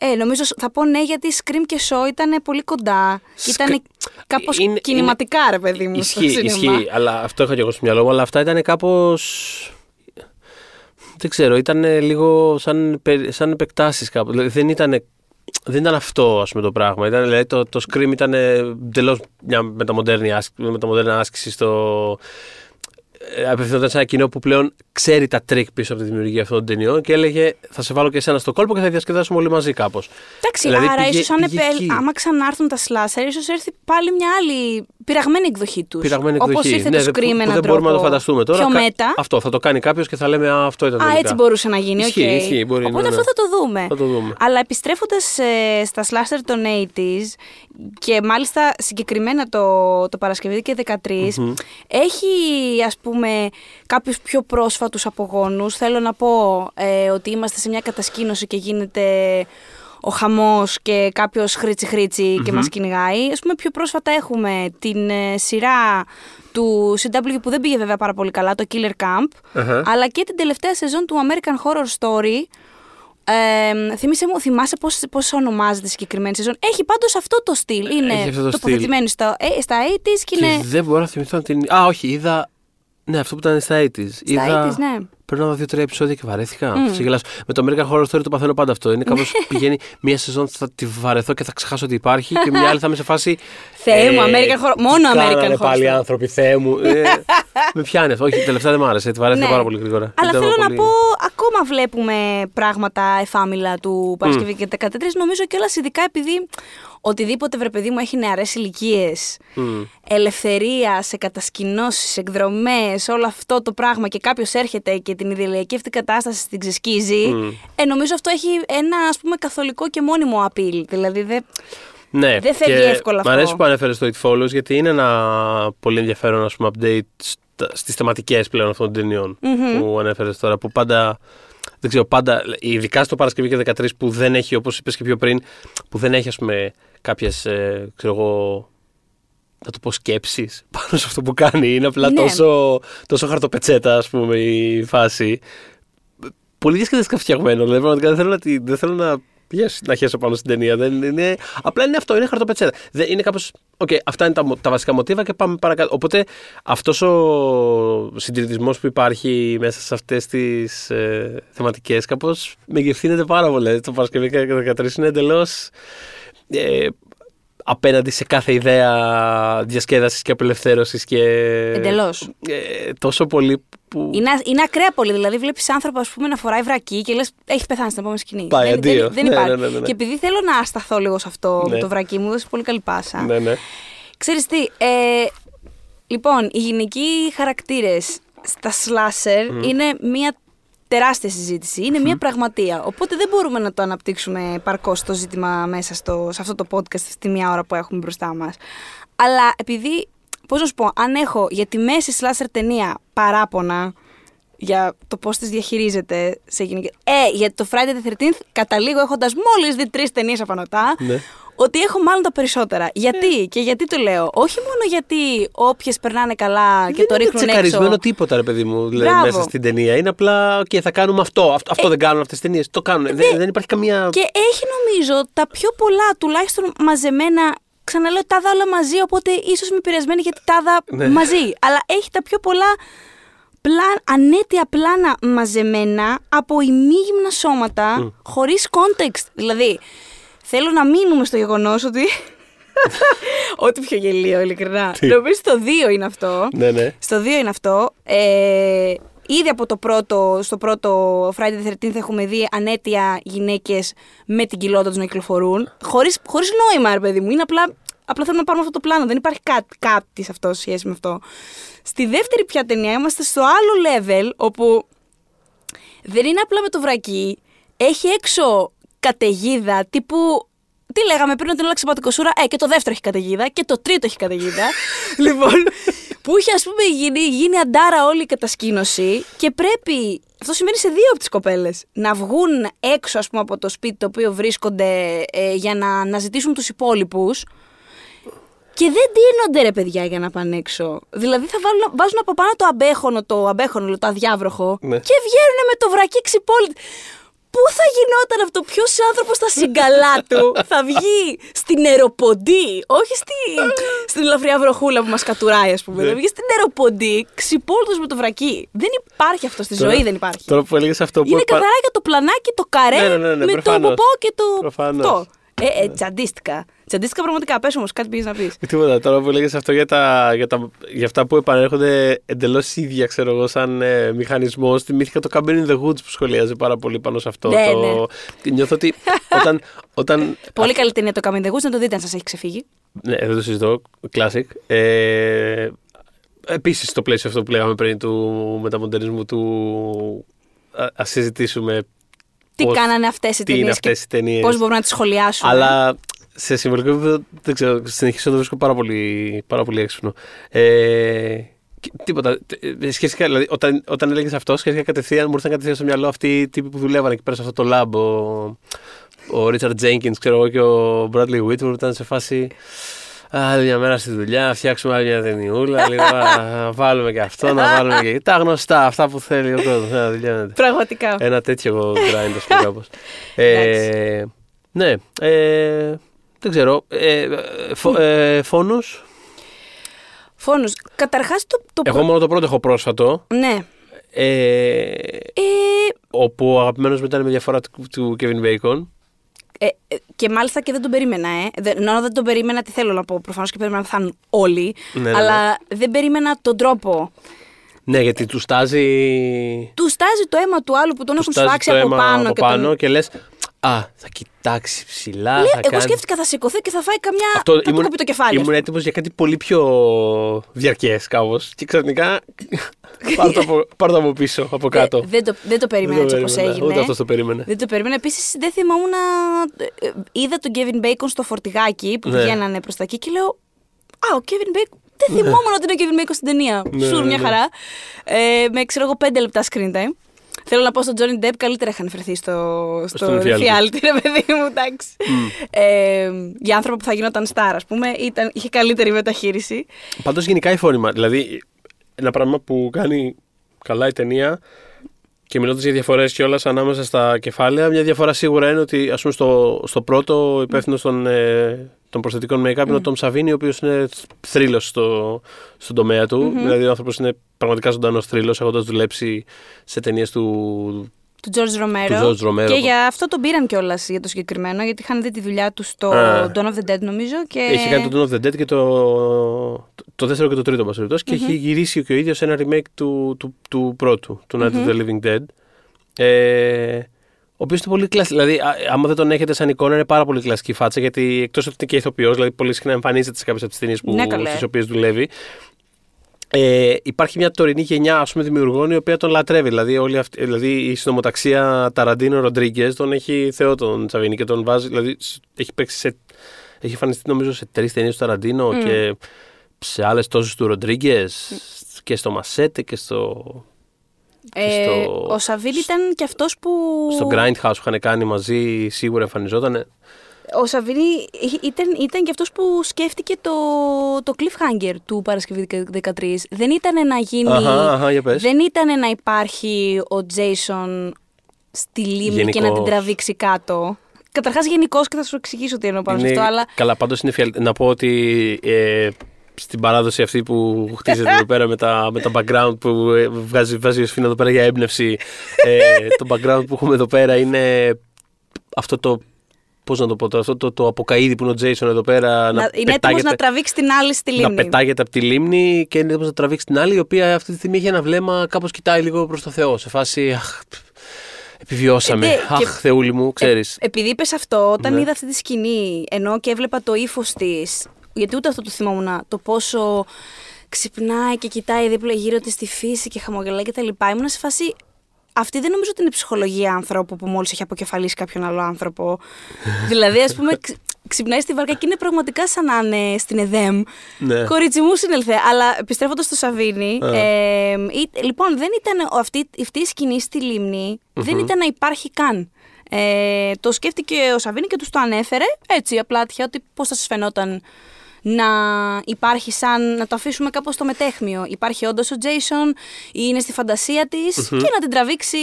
Ε, νομίζω θα πω ναι γιατί Scream και Show ήταν πολύ κοντά. Και Σκ- ήταν κάπως Είναι- κινηματικά, ρε παιδί μου. στο Ισχύει, σινεμά. ισχύει. Αλλά αυτό είχα και εγώ στο μυαλό μου. Αλλά αυτά ήταν κάπω. Δεν ξέρω, ήταν λίγο σαν, πε- σαν επεκτάσεις κάπου. Δηλαδή δεν ήταν, δεν ήταν αυτό ας πούμε, το πράγμα. Ήταν, δηλαδή, το, το Scream ήταν εντελώς μια μεταμοντέρνη άσκηση, μεταμοντέρνα άσκηση στο. Ε, απευθυνόταν σε ένα κοινό που πλέον ξέρει τα τρίκ πίσω από τη δημιουργία αυτών των ταινιών και έλεγε Θα σε βάλω και εσένα στο κόλπο και θα διασκεδάσουμε όλοι μαζί κάπως. Εντάξει, Δηλαδή άρα πήγε- ίσως αν πήγε επε- εκεί. άμα ξανάρθουν τα slasher, ίσως έρθει πάλι μια άλλη πειραγμένη εκδοχή τους. Πειραγμένη Όπως εκδοχή. ήρθε Ναι, το δεν- Scream με που έναν δεν τρόπο. μπορούμε να το φανταστούμε τώρα. Πιο Κα- meta. Αυτό θα το κάνει κάποιος και θα λέμε Α, αυτό ήταν Α, τελικά. έτσι μπορούσε να γίνει. Ισχύει, οκ. ισχύει, μπορεί, Οπότε ναι, ναι. αυτό θα το δούμε. Θα το δούμε. Αλλά επιστρέφοντας στα slasher των 80s και μάλιστα συγκεκριμένα το, το Παρασκευή και 13, έχει ας πούμε κάποιους πιο πρόσφατους απογόνους. Θέλω να πω ε, ότι είμαστε σε μια κατασκήνωση και γίνεται ο χαμός και κάποιος χρίτσι χρίτσι και μας κυνηγάει. Ας πούμε πιο πρόσφατα έχουμε την ε, σειρά του CW που δεν πήγε βέβαια πάρα πολύ καλά, το Killer Camp, Αχα. αλλά και την τελευταία σεζόν του American Horror Story. Ε, θύμισε μου, θυμάσαι πώς, πώς ονομάζεται η συγκεκριμένη σεζόν; Έχει πάντως αυτό το στυλ. Είναι Έχει αυτό το τοποθετημένη στα, ε, στα 80s και, Και είναι... δεν μπορώ να θυμηθώ την. Α, όχι, είδα. Ναι, αυτό που ήταν στα 80s. Στα είδα... 80s, ναι. Πρέπει να δω δύο-τρία επεισόδια και βαρέθηκα. Mm. Ξεγελάσω. Με το American Horror Story το παθαίνω πάντα αυτό. Είναι κάπως πηγαίνει μία σεζόν θα τη βαρεθώ και θα ξεχάσω ότι υπάρχει και μια άλλη θα είμαι σε φάση. Θεέ μου, American Horror- μόνο τι American κάνανε Horror πάλι οι Story. άνθρωποι, Θεέ μου. Ε, με πιάνει αυτό. Όχι, τελευταία δεν μ' άρεσε. Τη βαρέθηκα Ναι. πάρα πολύ γρήγορα. Αλλά Ήταν θέλω να πολύ- πω, ακόμα βλέπουμε πράγματα εφάμιλα του Παρασκευή και 13. Νομίζω κιόλας ειδικά επειδή οτιδήποτε βρε παιδί μου έχει νεαρές ηλικίες, ελευθερίας σε κατασκηνώσει, εκδρομές, όλο αυτό το πράγμα και κάποιος έρχεται και την ιδηλιακή αυτή κατάσταση την ξεσκίζει. Ε, νομίζω αυτό έχει ένα ας πούμε καθολικό και μόνιμο appeal. Δηλαδή δεν. Ναι, Δεν φεύγει και εύκολα Μ' αυτό. αρέσει που ανέφερες το It Follows γιατί είναι ένα πολύ ενδιαφέρον ας πούμε, update στα- στις θεματικές πλέον αυτών των ταινιων που ανέφερες τώρα. Που πάντα, δεν ξέρω, πάντα, ειδικά στο Παρασκευή και 13 που δεν έχει, όπως είπες και πιο πριν, που δεν έχει ας πούμε κάποιες, ε, ξέρω εγώ, να το πω σκέψεις πάνω σε αυτό που κάνει. Είναι απλά Ναι. τόσο, τόσο χαρτοπετσέτα ας πούμε η φάση. Πολύ διασκεδαστικά φτιαγμένο. Δηλαδή, πραγματικά δεν θέλω να, τη- δεν θέλω να, χέσω- να χέσω πάνω στην ταινία. Δεν είναι, απλά είναι αυτό, είναι χαρτοπετσέτα. Δεν, είναι κάπως, οκ, αυτά είναι τα, μο- τα βασικά μοτίβα και πάμε παρακάτω. Οπότε αυτός ο συντηρητισμός που υπάρχει μέσα σε αυτές τις ε, θεματικές κάπως μεγεθύνεται πάρα πολύ. Το Παρασκευή και 13 είναι εντελώς ε, απέναντι σε κάθε ιδέα διασκέδασης και απελευθέρωσης και... Εντελώς. Ε, τόσο πολύ που... Είναι, είναι ακραία πολύ. Δηλαδή, βλέπεις άνθρωπο ας πούμε, να φοράει βρακί και λες: Έχει πεθάνει στην επόμενη σκηνή. Πάει, δεν, αντίο. δεν, δεν Ναι, υπάρχει. ναι, ναι, ναι, ναι. Και επειδή θέλω να σταθώ λίγο σε αυτό Ναι. με το βρακί μου, δώσε πολύ καλή πάσα. Ναι, ναι. Ξέρεις τι, ε, λοιπόν, οι γυναικοί χαρακτήρες στα slasher είναι μια τεράστια συζήτηση, είναι μια πραγματεία. Οπότε δεν μπορούμε να το αναπτύξουμε παρκώς το ζήτημα μέσα στο, σε αυτό το podcast στη μία ώρα που έχουμε μπροστά μας. Αλλά επειδή, πώς να σου πω, αν έχω για τη μέση slasher ταινία παράπονα, για το πώς τις διαχειρίζεται σε γενική... Ε, για το Friday the 13th καταλήγω έχοντας μόλις δει τρεις ταινίες απανωτά, Ναι. Ότι έχω μάλλον τα περισσότερα. Γιατί; Και γιατί το λέω; Όχι μόνο γιατί όποιες περνάνε καλά και το δεν είναι ρίχνουν τσεκαρισμένο έξω. τίποτα, ρε παιδί μου, δηλαδή, Μπράβο. μέσα στην ταινία. Είναι απλά, και θα κάνουμε αυτό. Αυτό, αυτό δεν κάνουν αυτές τις ταινίες. Το κάνουν. δεν, δεν υπάρχει καμία. Και έχει νομίζω τα πιο πολλά τουλάχιστον μαζεμένα. Ξαναλέω τα δα όλα μαζί, οπότε ίσως είμαι επηρεασμένη γιατί τα δα Ναι. μαζί. Αλλά έχει τα πιο πολλά πλάν, ανέτεια πλάνα μαζεμένα από ημίγυμνα σώματα χωρίς context. Δηλαδή, θέλω να μείνουμε στο γεγονός ότι... Ό,τι πιο γελίο, ειλικρινά. Τι; Νομίζω το 2 είναι αυτό. Ναι, ναι. Στο 2 είναι αυτό. Ε, ήδη από το πρώτο, στο πρώτο Friday the 13th έχουμε δει ανέτεια γυναίκες με την κοιλότητα τους να κυκλοφορούν. Χωρίς, χωρίς νόημα, ρε παιδί μου. Είναι απλά, απλά θέλουμε να πάρουμε αυτό το πλάνο. Δεν υπάρχει κάτι, κάτι σε αυτό, σε σχέση με αυτό. Στη δεύτερη πια ταινία είμαστε στο άλλο level, όπου δεν είναι απλά με το βρακί. Έχει έξω καταιγίδα τύπου. Τι λέγαμε πριν ότι είναι όλα ξεπατικοσούρα. Ε, και το δεύτερο έχει καταιγίδα και το τρίτο έχει καταιγίδα. λοιπόν, που είχε ας πούμε γίνει, γίνει αντάρα όλη η κατασκήνωση και πρέπει. Αυτό σημαίνει σε δύο από τις κοπέλες. Να βγουν έξω, ας πούμε, από το σπίτι το οποίο βρίσκονται ε, για να αναζητήσουν τους υπόλοιπους. Και δεν ντύνονται ρε παιδιά για να πάνε έξω. Δηλαδή θα βάλουν, βάζουν από πάνω το αμπέχονο, το αμπέχονο, λέω, το αδιάβροχο Ναι. και βγαίνουν με το βρακί ξυπόλυτο. Πού θα γινόταν αυτό, ποιος άνθρωπος στα συγκαλά του; Θα βγει στην αεροποντή, όχι στη, στην ελαφριά βροχούλα που μας κατουράει, ας πούμε. Ναι. Θα βγει στην αεροποντή, ξυπόλυτος με το βρακί. Δεν υπάρχει αυτό στη Τώρα- ζωή, δεν υπάρχει. Τώρα που έλεγες αυτό που. Είναι πα- καθαρά για το πλανάκι, το καρέ Ναι, ναι, ναι, ναι, με το προφανώς. ποπό και το. Προφανώς. Αυτό. Ε, ε, τσαντίστηκα. Τσαντίστηκα πραγματικά. Πες όμως, κάτι πήγες να πεις. Τίποτα. Τώρα που λέγες αυτό για, τα, για, τα, για αυτά που επανέρχονται εντελώς ίδια, ξέρω εγώ, σαν ε, μηχανισμός, θυμήθηκα το Cabin in the Woods που σχολιάζει πάρα πολύ πάνω σε αυτό. Ναι, το... Νιώθω ότι όταν. όταν... Πολύ καλή ταινία το Cabin in the Woods, να το δείτε αν σας έχει ξεφύγει. Ναι, δεν το συζητώ. Classic. Ε, Επίσης, στο πλαίσιο αυτό που λέγαμε πριν του μεταμοντερνισμού του. Α συζητήσουμε. Τι πώς, κάνανε αυτές οι ταινίες. Πώς μπορούμε να τις σχολιάσουμε. Αλλά σε συμβολικό επίπεδο δεν ξέρω. Συνεχίζω να το βρίσκω πάρα πολύ, πάρα πολύ έξυπνο. Ε, τίποτα. Σχέστηκα, δηλαδή, όταν, όταν έλεγες αυτό, σχέστηκα κατευθείαν, μου ήρθαν κατευθείαν στο μυαλό αυτοί οι τύποι που δουλεύαν εκεί πέρα σε αυτό το lab. Ο, ο Richard Jenkins, ξέρω εγώ, και ο Bradley Whitworth ήταν σε φάση άλλη μια μέρα στη δουλειά, φτιάξουμε άλλη μια ταινιούλα, λίγο να βάλουμε και αυτό, να βάλουμε και τα γνωστά, αυτά που θέλει ο κόσμος. Πραγματικά. Ένα τέτοιο grind, ας πούμε κάπως. ε, ναι, ε, δεν ξέρω. Ε, φο, ε, φόνους. Φόνους. Καταρχάς το, το... Εγώ μόνο το πρώτο έχω πρόσφατο. Ναι. Ε, ε... Όπου ο αγαπημένος μου ήταν με διαφορά του, του Kevin Bacon. Ε, ε, και μάλιστα και δεν τον περίμενα, ε. Δεν, δεν τον περίμενα, τι θέλω να πω. Προφανώς και περίμενα να θα είναι όλοι. Ναι, ναι, αλλά ναι. δεν περίμενα τον τρόπο. Ναι, γιατί του στάζει. Του στάζει το αίμα του άλλου που τον έχουν σφάξει από πάνω. Από πάνω και, τον... και λες. Α, θα κοιτάξει ψηλά. Λέει, θα εγώ κάνει... σκέφτηκα θα σηκωθεί και θα φάει καμιά. Αυτό, θα ήμουν, το κεφάλι. Ήμουν έτοιμος για κάτι πολύ πιο διαρκές κάπως. Και ξαφνικά. πάρ' το από πίσω, από κάτω. δεν, το, δεν το περίμενα έτσι όπως έγινε. Ούτε αυτό το περίμενε. Δεν το περίμενα. Επίσης δεν θυμόμουν. Ε, είδα τον Kevin Bacon στο φορτηγάκι που ναι. βγαίνανε προς τα εκεί και λέω. Α, ο Kevin Bacon. Δεν ναι. θυμόμουν ότι είναι ο Kevin Bacon στην ταινία. Ναι, Σουρ, μια χαρά. Ε, με ξέρω εγώ πέντε λεπτά screen time. Θέλω να πω στον Τζόνι Ντεπ καλύτερα είχαν φερθεί στο, στο reality, ρε παιδί μου, εντάξει. Mm. Ε, για άνθρωπο που θα γινόταν στάρ, ας πούμε, ήταν, είχε καλύτερη μεταχείριση. Πάντως γενικά η φόρημα. Δηλαδή, ένα πράγμα που κάνει καλά η ταινία και μιλώντας για διαφορές κιόλας ανάμεσα στα κεφάλαια, μια διαφορά σίγουρα είναι ότι ας πούμε, στο, στο πρώτο υπεύθυνο των, ε, των προσθετικών make-up είναι ο Τόμ Σαβίνη, ο οποίος είναι θρύλος στο, στον τομέα του. Δηλαδή, ο άνθρωπος είναι πραγματικά ζωντανός θρύλος, έχοντας δουλέψει σε ταινίες του. Του George Romero. Του Romero. Και για αυτό τον πήραν κιόλας για το συγκεκριμένο, γιατί είχαν δει τη δουλειά του στο uh, Dawn of the Dead, νομίζω. Και... Έχει κάνει το Dawn of the Dead και το, το δεύτερο και το τρίτο, μα mm-hmm. Και έχει γυρίσει και ο ίδιος ένα remake του, του, του πρώτου, του Night of the Living Dead. Ε, ο οποίος είναι πολύ κλασικό. Δηλαδή, άμα δεν τον έχετε σαν εικόνα, είναι πάρα πολύ κλασική φάτσα. Γιατί εκτός ότι είναι και ηθοποιός, δηλαδή πολύ συχνά εμφανίζεται σε κάποιες από τις ταινίες ναι, στις οποίες δουλεύει. Ε, υπάρχει μια τωρινή γενιά ας πούμε, δημιουργών η οποία τον λατρεύει. Δηλαδή, όλη αυτή, δηλαδή η συνομοταξία Ταραντίνο Ροντρίγκες τον έχει θεό τον Τσαβίνη και τον βάζει. Δηλαδή, έχει παίξει σε. Έχει εμφανιστεί νομίζω σε τρεις ταινίες του Ταραντίνο mm. και σε άλλες τόσες του Ροντρίγκες mm. και στο Μασέτε και στο ε, στο... Ο Σαββίν ήταν και αυτός που. Στο Grindhouse που είχαν κάνει μαζί, σίγουρα εμφανιζόταν. Ο Σαββίνη ήταν, ήταν και αυτός που σκέφτηκε το, το cliffhanger του Παρασκευή 13. Δεν ήταν να γίνει. Αχα, αχα, για πες. Δεν ήταν να υπάρχει ο Τζέισον στη λίμνη και να την τραβήξει κάτω. Καταρχάς, γενικώ και θα σου εξηγήσω τι εννοώ πάνω σε αυτό. Αλλά... Καλά, πάντως είναι φιαλ... Να πω ότι ε, στην παράδοση αυτή που χτίζεται εδώ πέρα με τα, με τα background που ε, βγάζει, βγάζει ο Σφίνα εδώ πέρα για έμπνευση. ε, το background που έχουμε εδώ πέρα είναι αυτό το Πώς να το πω τώρα, αυτό το, το αποκαίδι που είναι ο Τζέισον εδώ πέρα. Να, είναι έτοιμος να τραβήξει την άλλη στη λίμνη. Να πετάγεται από τη λίμνη και είναι έτοιμος να τραβήξει την άλλη, η οποία αυτή τη στιγμή έχει ένα βλέμμα, κάπως κοιτάει λίγο προς το Θεό. Σε φάση. Αχ, επιβιώσαμε. Ε, Αχ, και... Θεούλη μου, ξέρεις. Ε, επειδή είπες αυτό, όταν ναι. είδα αυτή τη σκηνή, ενώ και έβλεπα το ύφος της γιατί ούτε αυτό το θυμόμουν, το πόσο ξυπνάει και κοιτάει δίπλα γύρω της στη φύση και χαμογελάει και τα λοιπά. Ήμουν σε φάση, αυτή δεν νομίζω ότι είναι ψυχολογία άνθρωπου που μόλις έχει αποκεφαλίσει κάποιον άλλο άνθρωπο. δηλαδή, ας πούμε, ξυπνάει στη βάρκα και είναι πραγματικά σαν να είναι στην ΕΔΕΜ. Ναι. Κορίτσι μου συνελθέ. Αλλά επιστρέφοντας στο Σαββίνι, ε, λοιπόν, δεν ήταν αυτή, αυτή η σκηνή στη λιμνη δεν ήταν να υπάρχει καν. Ε, το σκέφτηκε ο Σαββίνι και τους το ανέφερε έτσι απλά τυχαία ότι πώς θα σας φαινόταν να υπάρχει σαν να το αφήσουμε κάπως στο μετέχμιο. Υπάρχει όντως ο Jason ή είναι στη φαντασία της και, να την τραβήξει,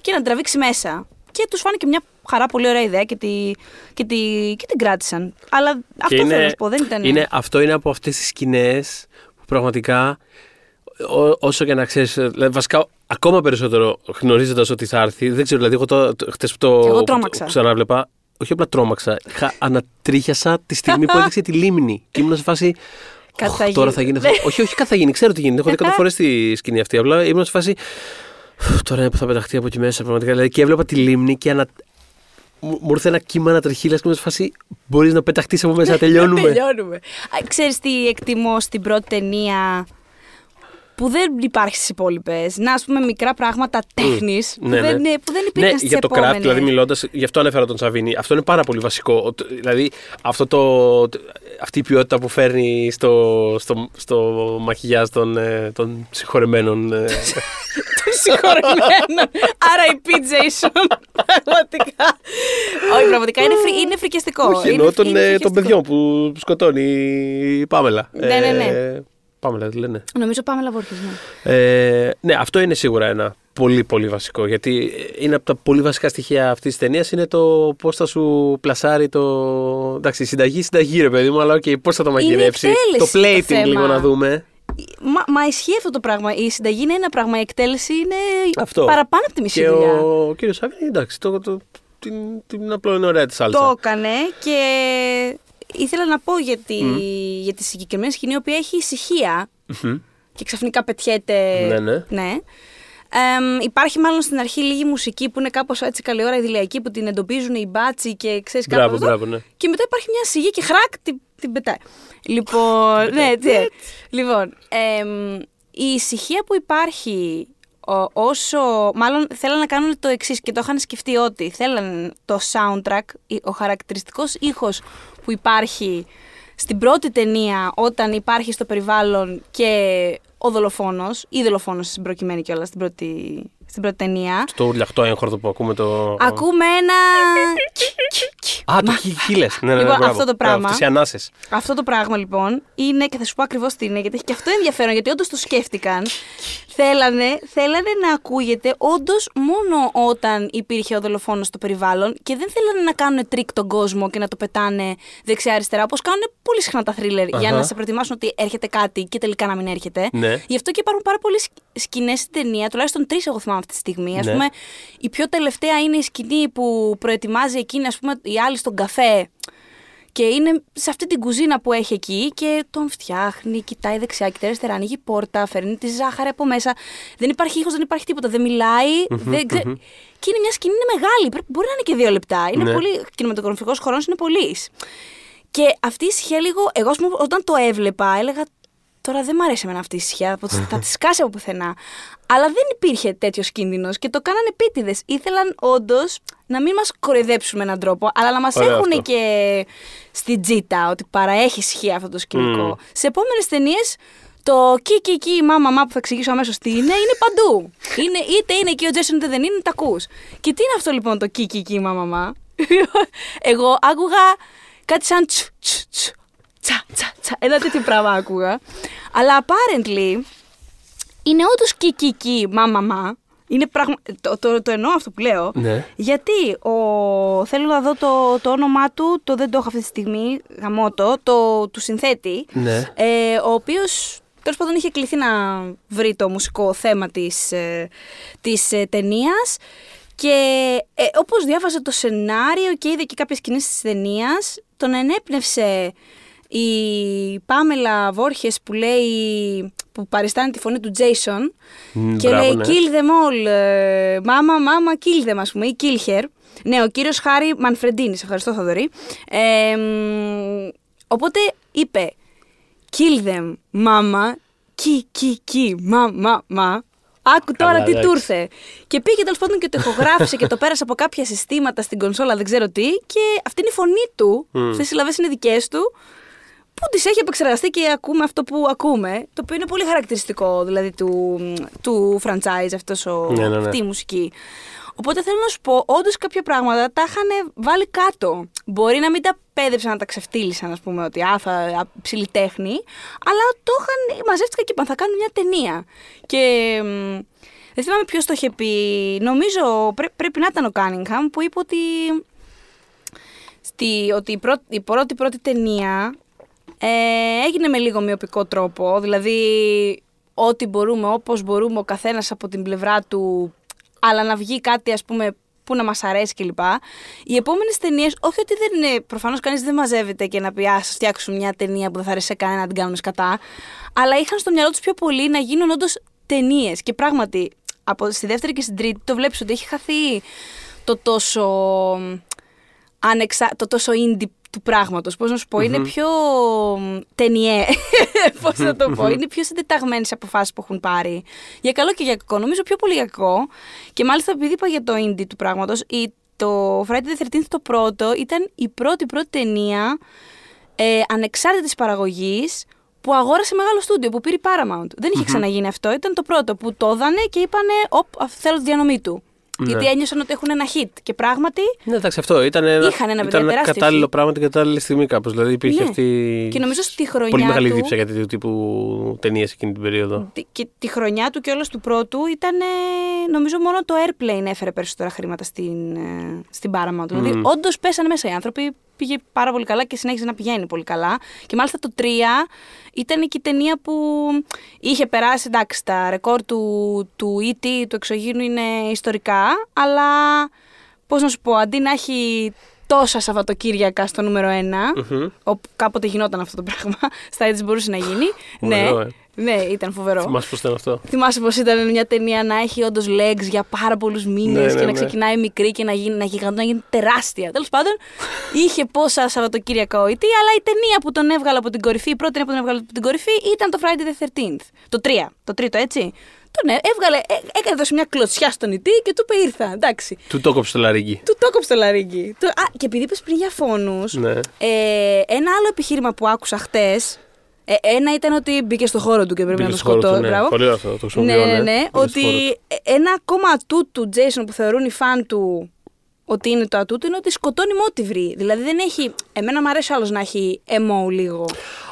και να την τραβήξει μέσα. Και τους φάνηκε μια χαρά πολύ ωραία ιδέα και, τη, και, τη, και την κράτησαν. Αλλά αυτό είναι, θέλω να σου πω, δεν ήταν... Είναι, αυτό είναι από αυτές τις σκηνές που πραγματικά όσο και να ξέρεις, δηλαδή, βασικά ακόμα περισσότερο γνωρίζοντας ότι θα έρθει. Δεν ξέρω, δηλαδή, εγώ το, χτες που το, εγώ ξαναβλέπα, όχι απλά τρόμαξα, είχα ανατρίχιασα τη στιγμή που έδειξε τη λίμνη. Και ήμουν σε φάση. Κάτι «Ωχ, θα Τώρα γίνει». θα γίνει αυτό. όχι, όχι, κάτι θα γίνει. Ξέρω τι γίνεται. Έχω δει εκατό φορέ τη σκηνή αυτή. Απλά ήμουν σε φάση. «Φου, Τώρα είναι που θα πεταχτεί από εκεί μέσα. Πραγματικά. Δηλαδή, και έβλεπα τη λίμνη και ανα... μου μου ήρθε ένα κύμα ανατριχίλα και ήμουν σε φάση. Μπορείς να πεταχτείς από μέσα, να τελειώνουμε. Τελειώνουμε. Α, Ξέρεις τι εκτιμώ στην πρώτη ταινία που δεν υπάρχει στις υπόλοιπες. Να, ας πούμε, μικρά πράγματα τέχνης που, ναι, δεν, ναι. που δεν Ναι, υπήρχαν στις για το craft, επόμενες. δηλαδή μιλώντας, γι' αυτό ανέφερα τον Σαββίνη. Αυτό είναι πάρα πολύ βασικό. Ο- το- Δηλαδή, αυτό το, αυτή η ποιότητα που φέρνει στο, στο, στο μακιγιάζ των, ε, των συγχωρεμένων. ε, Των συγχωρεμένων. R.I.P. Jason. Πραγματικά. Όχι, πραγματικά είναι, φρι, είναι φρικιαστικό. όχι, Είναι- εννοώ των, είναι ε, των φρικιαστικό. παιδιών που σκοτώνει η Πάμελα. Ναι, ναι, ναι. Ε, Πάμελα, τι λένε. Νομίζω πάμε λαβόρχες, ναι. Ε, ναι, αυτό είναι σίγουρα ένα πολύ πολύ βασικό. Γιατί είναι από τα πολύ βασικά στοιχεία αυτής της ταινίας είναι το πώς θα σου πλασάρει το. Εντάξει, η συνταγή, συνταγή ρε παιδί μου, αλλά okay, πώς θα το μαγειρεύσει. εκτέλεση Το το plating θέμα. λίγο να δούμε. Μα, μα ισχύει αυτό το πράγμα. Η συνταγή είναι ένα πράγμα. Η εκτέλεση είναι Αυτό. παραπάνω από τη μισή Και δουλειά. ο κύριος Σάββιν, εντάξει, το, το, την, την απλό είναι ωραία της σάλτσα. Το έκανε και ήθελα να πω για τη, για τη συγκεκριμένη σκηνή, η οποία έχει ησυχία Μμμ. και ξαφνικά πετιέται. Ναι, ναι. Εμ, υπάρχει μάλλον στην αρχή λίγη μουσική που είναι κάπως έτσι καλή ώρα ιδηλιακή που την εντοπίζουν οι μπάτσι και ξέρεις κάπως Μπράβο, εδώ. μπράβο, ναι. Και μετά υπάρχει μια σιγή και χρακ την, την πετάει. Λοιπόν, ναι, έτσι. Λοιπόν, εμ, η ησυχία που υπάρχει ο- όσο. Μάλλον θέλαν να κάνουν το εξής και το είχαν σκεφτεί ότι θέλαν το soundtrack, η- ο χαρακτηριστικός ήχος που υπάρχει στην πρώτη ταινία όταν υπάρχει στο περιβάλλον και ο δολοφόνος ή δολοφόνος στην προκειμένη κιόλας στην πρώτη, στην πρώτη ταινία. Στο ουρλιαχτό έγχορδο που ακούμε το. Ακούμε ένα. Α, το χίλε. Ναι, ναι, ναι, Λοιπόν, μπράβο. αυτό το Μπράβο, πράγμα. αυτές οι ανάσες. Αυτό το πράγμα λοιπόν είναι, και θα σου πω ακριβώς τι είναι, γιατί έχει και αυτό ενδιαφέρον, γιατί όντως το σκέφτηκαν. θέλανε, θέλανε να ακούγεται όντως μόνο όταν υπήρχε ο δολοφόνος στο περιβάλλον και δεν θέλανε να κάνουν τρίκ τον κόσμο και να το πετάνε δεξιά-αριστερά, όπως κάνουν πολύ συχνά τα θρίλερ, για Αχα. να σε προετοιμάσουν ότι έρχεται κάτι και τελικά να μην έρχεται. Ναι. Γι' αυτό και υπάρχουν πάρα πολλές σκηνές στην ταινία, τουλάχιστον τρεις εγώ θυμάμαι αυτή τη στιγμή. Α Ναι. πούμε, η πιο τελευταία είναι η σκηνή που προετοιμάζει εκείνη, ας πούμε, η άλλη στον καφέ. Και είναι σε αυτή την κουζίνα που έχει εκεί και τον φτιάχνει, κοιτάει δεξιά, κοιτάει αριστερά, ανοίγει πόρτα, φέρνει τη ζάχαρη από μέσα. Δεν υπάρχει ήχος, δεν υπάρχει τίποτα, δεν μιλάει. δεν ξε... Και είναι μια σκηνή, είναι μεγάλη. Πρέπει- Μπορεί να είναι και δύο λεπτά. Είναι Ναι. πολύ. Κινηματογραφικός χρόνος είναι πολύ. Και αυτή η ησυχία λίγο. Εγώ, ας πούμε, όταν το έβλεπα, έλεγα. Τώρα δεν μ' αρέσει εμένα αυτή η ησυχία. Θα θα τη σκάσει από πουθενά. Αλλά δεν υπήρχε τέτοιος κίνδυνος και το κάνανε επίτηδες. Ήθελαν όντως να μην μας κοροϊδέψουν με έναν τρόπο, αλλά να μας Ωραίο έχουν αυτό. και στην τζίτα ότι παραέχει ησυχία αυτό το σκηνικό. Σε επόμενες ταινίες το κι κι κι μα μα μα που θα εξηγήσω αμέσως τι είναι, είναι παντού. Είναι, είτε είναι εκεί ο Τζέσον είτε δεν είναι, τα ακούς. Και τι είναι αυτό λοιπόν το κι κι κι μα μα μα. Εγώ άκουγα κάτι σαν τσου τσου τσου τσα τσα τσα. Ένα τέτοιο πράγμα άκουγα. Αλλά apparently είναι όντως κι κι κι μα μα μα. Είναι πραγμα... το, το, το εννοώ αυτό που λέω. Ναι. Γιατί ο... θέλω να δω το, το όνομά του, το δεν το έχω αυτή τη στιγμή, γαμώτο, το του συνθέτη. Ναι. Ε, ο οποίος τέλος πάντων είχε κληθεί να βρει το μουσικό θέμα της, ε, της ε, ταινίας και ε, όπως διάβαζε το σενάριο και είδε και κάποιες σκηνές της ταινίας, τον ενέπνευσε η Πάμελα Βόρχες που λέει, που παριστάνει τη φωνή του Jason Μμ, και μπράβο, λέει ναι. kill them all, ε, μάμα, μάμα, kill them ας πούμε ή kill her. Ναι, ο κύριος Χάρη Μανφρεντίνης, σε ευχαριστώ Θοδωρή. Ε, μ, οπότε είπε kill them, μάμα, κι, κι, κι, μα, μα, μα. Άκου τώρα Καλά, τι εντάξει. του ήρθε. Και πήγε τέλος πάντων και το ηχογράφησε και το πέρασε από κάποια συστήματα στην κονσόλα, δεν ξέρω τι. Και αυτή είναι η φωνή του. Μμ. Αυτές οι συλλαβές είναι δικές του. Που τις έχει επεξεργαστεί και ακούμε αυτό που ακούμε. Το οποίο είναι πολύ χαρακτηριστικό δηλαδή του, του franchise αυτός ο, Ναι, ναι, ναι. αυτή η μουσική. Οπότε θέλω να σου πω, όντως κάποια πράγματα τα είχαν βάλει κάτω. Μπορεί να μην τα πέδεψαν να τα ξεφτύλισαν, ας πούμε, ότι α, θα, α, ψηλή τέχνη, αλλά το είχαν, μαζεύτηκαν και είπαν θα κάνουν μια ταινία. Και μ, δεν θυμάμαι ποιος το είχε πει. Νομίζω πρέ- πρέπει να ήταν ο Κάνιγχαμ που είπε ότι, στη, ότι η, πρώτη, η πρώτη πρώτη ταινία ε, έγινε με λίγο μειοπικό τρόπο. Δηλαδή, ό,τι μπορούμε, όπως μπορούμε ο καθένας από την πλευρά του, αλλά να βγει κάτι, ας πούμε, που να μας αρέσει κλπ. Οι επόμενες ταινίες, όχι ότι δεν είναι. Προφανώς κανείς δεν μαζεύεται και να πει Α, φτιάξουμε μια ταινία που δεν θα αρέσει σε κανένα να την κάνουμε σκατά. Αλλά είχαν στο μυαλό τους πιο πολύ να γίνουν όντως ταινίες. Και πράγματι, από στη δεύτερη και στην τρίτη το βλέπεις ότι έχει χαθεί το τόσο. Ανεξα... το τόσο indie του πράγματος. Πώς να σου πω, είναι πιο ταινιέ. Πώς να το πω, είναι πιο συντεταγμένες οι αποφάσεις που έχουν πάρει. Για καλό και για κακό. Νομίζω πιο πολύ για κακό. Και μάλιστα επειδή είπα για το indie του πράγματος, το Friday the 13th το πρώτο ήταν η πρώτη πρώτη ταινία ε, ανεξάρτητης παραγωγής που αγόρασε μεγάλο στούντιο, που πήρε Paramount. Δεν είχε ξαναγίνει αυτό. Ήταν το πρώτο που το έδανε και είπανε, Οπ, θέλω τη διανομή του. Ναι. Γιατί ένιωσαν ότι έχουν ένα hit. Και πράγματι. Ναι, εντάξει, αυτό ήταν ένα, είχαν ένα, ήταν ένα κατάλληλο hit. πράγμα την κατάλληλη στιγμή κάπως. Δηλαδή υπήρχε ναι. αυτή. Και νομίζω στη χρονιά. Πολύ μεγάλη του... δίψα για τέτοιου τύπου ταινίες εκείνη την περίοδο. Και τη χρονιά του και όλο του πρώτου ήταν. Νομίζω μόνο το Airplane έφερε περισσότερα χρήματα στην, ε, στην Paramount. Mm. Δηλαδή, όντως πέσανε μέσα οι άνθρωποι πήγε πάρα πολύ καλά και συνέχιζε να πηγαίνει πολύ καλά. Και μάλιστα το 3 ήταν και η ταινία που είχε περάσει, εντάξει, τα ρεκόρ του, του E.T. του εξωγήνου είναι ιστορικά, αλλά πώς να σου πω, αντί να έχει τόσα Σαββατοκύριακα στο νούμερο 1, όπου κάποτε γινόταν αυτό το πράγμα, στα έτσι μπορούσε να γίνει. ναι, ε. Ναι, ήταν φοβερό. Θυμάσαι πώς ήταν αυτό; Θυμάσαι πώς ήταν μια ταινία να έχει όντως legs για πάρα πολλούς μήνες Ναι, ναι, και να ναι. ξεκινάει μικρή και να γίνει, να γιγαντώ, να γίνει τεράστια. Τέλος πάντων, είχε πόσα Σαββατοκύριακα ο E.T., αλλά η ταινία που τον έβγαλε από την κορυφή, η πρώτη ταινία που τον έβγαλε από την κορυφή ήταν το Friday the 13th. Το 3, το τρίτο έτσι. Τον έ- έβγαλε, ε, έκανε δώσει μια κλωτσιά στον E.T. και του είπε ήρθα. Εντάξει. Του το κόψε το λαρίγκι. Του το έκοψε το λαρίγκι. Το- Α, και επειδή είπες πριν για φόνους, Ναι. ε, ένα άλλο επιχείρημα που άκουσα χτες. Ε, ένα ήταν ότι μπήκε στο χώρο του και πρέπει Μπήκε να το στο χώρο του, σκοτώσει. ναι. Μπράβο. Πολύ ωραίο αυτό, το Ναι, χρησιμοποιώ. ναι, ναι. Μπήκε στο χώρο του. Ότι ένα ακόμα ατού του Jason που θεωρούν οι φαν του ότι είναι το ατού του είναι ότι σκοτώνει με ό,τι βρει. Δηλαδή δεν έχει. Εμένα μου αρέσει άλλος να έχει MO λίγο.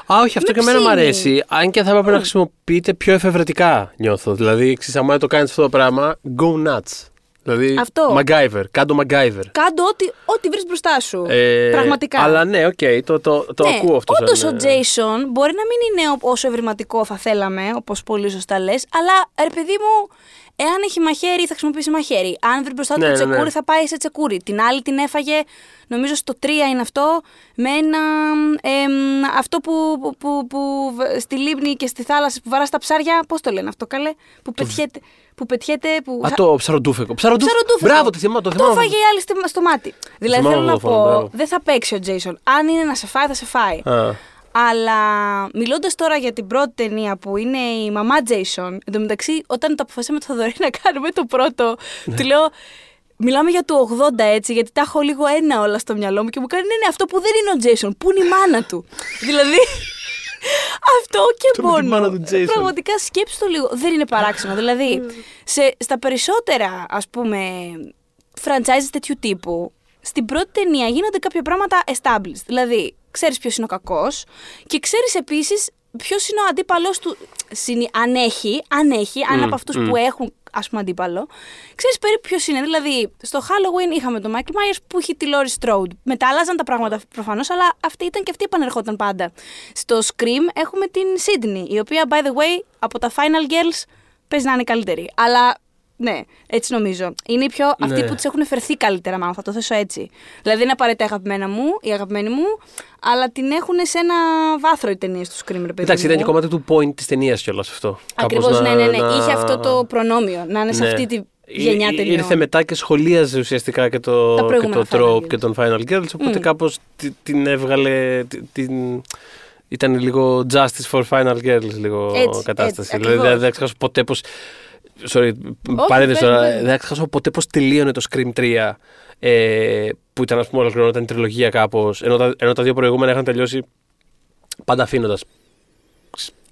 Α, όχι, αυτό Με και εμένα μου ψήνει. αρέσει. Αν και θα έπρεπε να χρησιμοποιείται πιο εφευρετικά, νιώθω. Δηλαδή, ξέρεις, άμα το κάνεις αυτό το πράγμα, go nuts. Δηλαδή, Αυτό. MacGyver, κάν' το MacGyver. Κάν' το ό,τι, ό,τι βρεις μπροστά σου. Ε, Πραγματικά. Αλλά ναι, οκ, το, το, το ναι, ακούω αυτό. Όντως σαν, ο ε, Jason μπορεί να μην είναι όσο ευρηματικό θα θέλαμε, όπως πολύ σωστά λες, αλλά ρε παιδί μου, εάν έχει μαχαίρι θα χρησιμοποιήσει μαχαίρι. Αν βρει μπροστά του Ναι, το ναι, τσεκούρι ναι. θα πάει σε τσεκούρι. Την άλλη την έφαγε, νομίζω στο 3 είναι αυτό, με ένα. εμ, αυτό που, που, που, που β- στη λίμνη και στη θάλασσα που βαράς τα ψάρια, πώς το λένε αυτό, καλέ. Που πετιέται. Που πετιέται. Που... Α, το ψαροντούφεκο. Ψαροντούφεκο. Ψαροντούφεκο. Μπράβο, το θυμάμαι. Το, Το θυμάμαι. έφαγε η άλλη στη- στο μάτι. Δηλαδή θυμάμαι θέλω να αυτό το πω, φόνο, μπράβο. δεν θα παίξει ο Jason. Αν είναι να σε φάει, θα σε φάει. Α, Αλλά μιλώντας τώρα για την πρώτη ταινία που είναι η μαμά Jason, εν τω μεταξύ, όταν το αποφασίσαμε το Θοδωρή να κάνουμε το πρώτο, Ναι. του λέω. Μιλάμε για το 80 έτσι, γιατί τα έχω λίγο ένα όλα στο μυαλό μου και μου κάνει ναι, ναι, αυτό που δεν είναι ο Jason, που είναι η μάνα του. δηλαδή. Αυτό και Αυτό με τη μόνο. μάνα του Jason. Πραγματικά σκέψου το λίγο. Δεν είναι παράξενο. δηλαδή, σε, στα περισσότερα, ας πούμε, franchises τέτοιου τύπου, στην πρώτη ταινία γίνονται κάποια πράγματα established. Δηλαδή, ξέρεις ποιος είναι ο κακός και ξέρεις επίσης ποιος είναι ο αντίπαλο του. συνη- Αν έχει, αν έχει, αν Μμ, από αυτούς μμ. που έχουν ας πούμε αντίπαλο, ξέρεις περίπου ποιος είναι. Δηλαδή, στο Halloween είχαμε τον Michael Myers που είχε τη Laurie Strode. Μετά άλλαζαν τα πράγματα προφανώς, αλλά αυτή ήταν και αυτή επανερχόταν πάντα. Στο Scream έχουμε την Sydney, η οποία, by the way, από τα Final Girls παίζει να είναι η καλύτερη. Αλλά ναι, έτσι νομίζω. Είναι οι πιο αυτοί Ναι. που τι έχουν φερθεί καλύτερα, μάλλον θα το θέσω έτσι. Δηλαδή δεν είναι απαραίτητα αγαπημένα μου, η αγαπημένη μου, αλλά την έχουν σε ένα βάθρο οι ταινίες του Scream, ρε παιδί. Εντάξει, μου. ήταν και κομμάτι του point της ταινίας κιόλας αυτό. Ακριβώ, Κάπως ναι, να- ναι, ναι. να- Είχε αυτό το προνόμιο να είναι σε Ναι. αυτή τη γενιά Ή- ταινιών. Ήρθε μετά και σχολίαζε ουσιαστικά και το, Τα και προηγούμενα το Final Trope Girls. και τον Final Girls, οπότε Μμ. κάπως τη- την έβγαλε. τη- Την, ήταν λίγο justice for Final Girls, λίγο Έτσι, κατάσταση. έτσι, δηλαδή δεν ακριβώς. δεν θα ξεχάσω ποτέ πως... Sorry, παρένθεση πες, τώρα. πες. Δεν θα ξεχάσω ποτέ πως τελείωνε το Scream 3 ε, που ήταν, ας πούμε, ολοκληρωνόταν η τριλογία κάπως, ενώ τα, ενώ τα δύο προηγούμενα είχαν τελειώσει πάντα αφήνοντας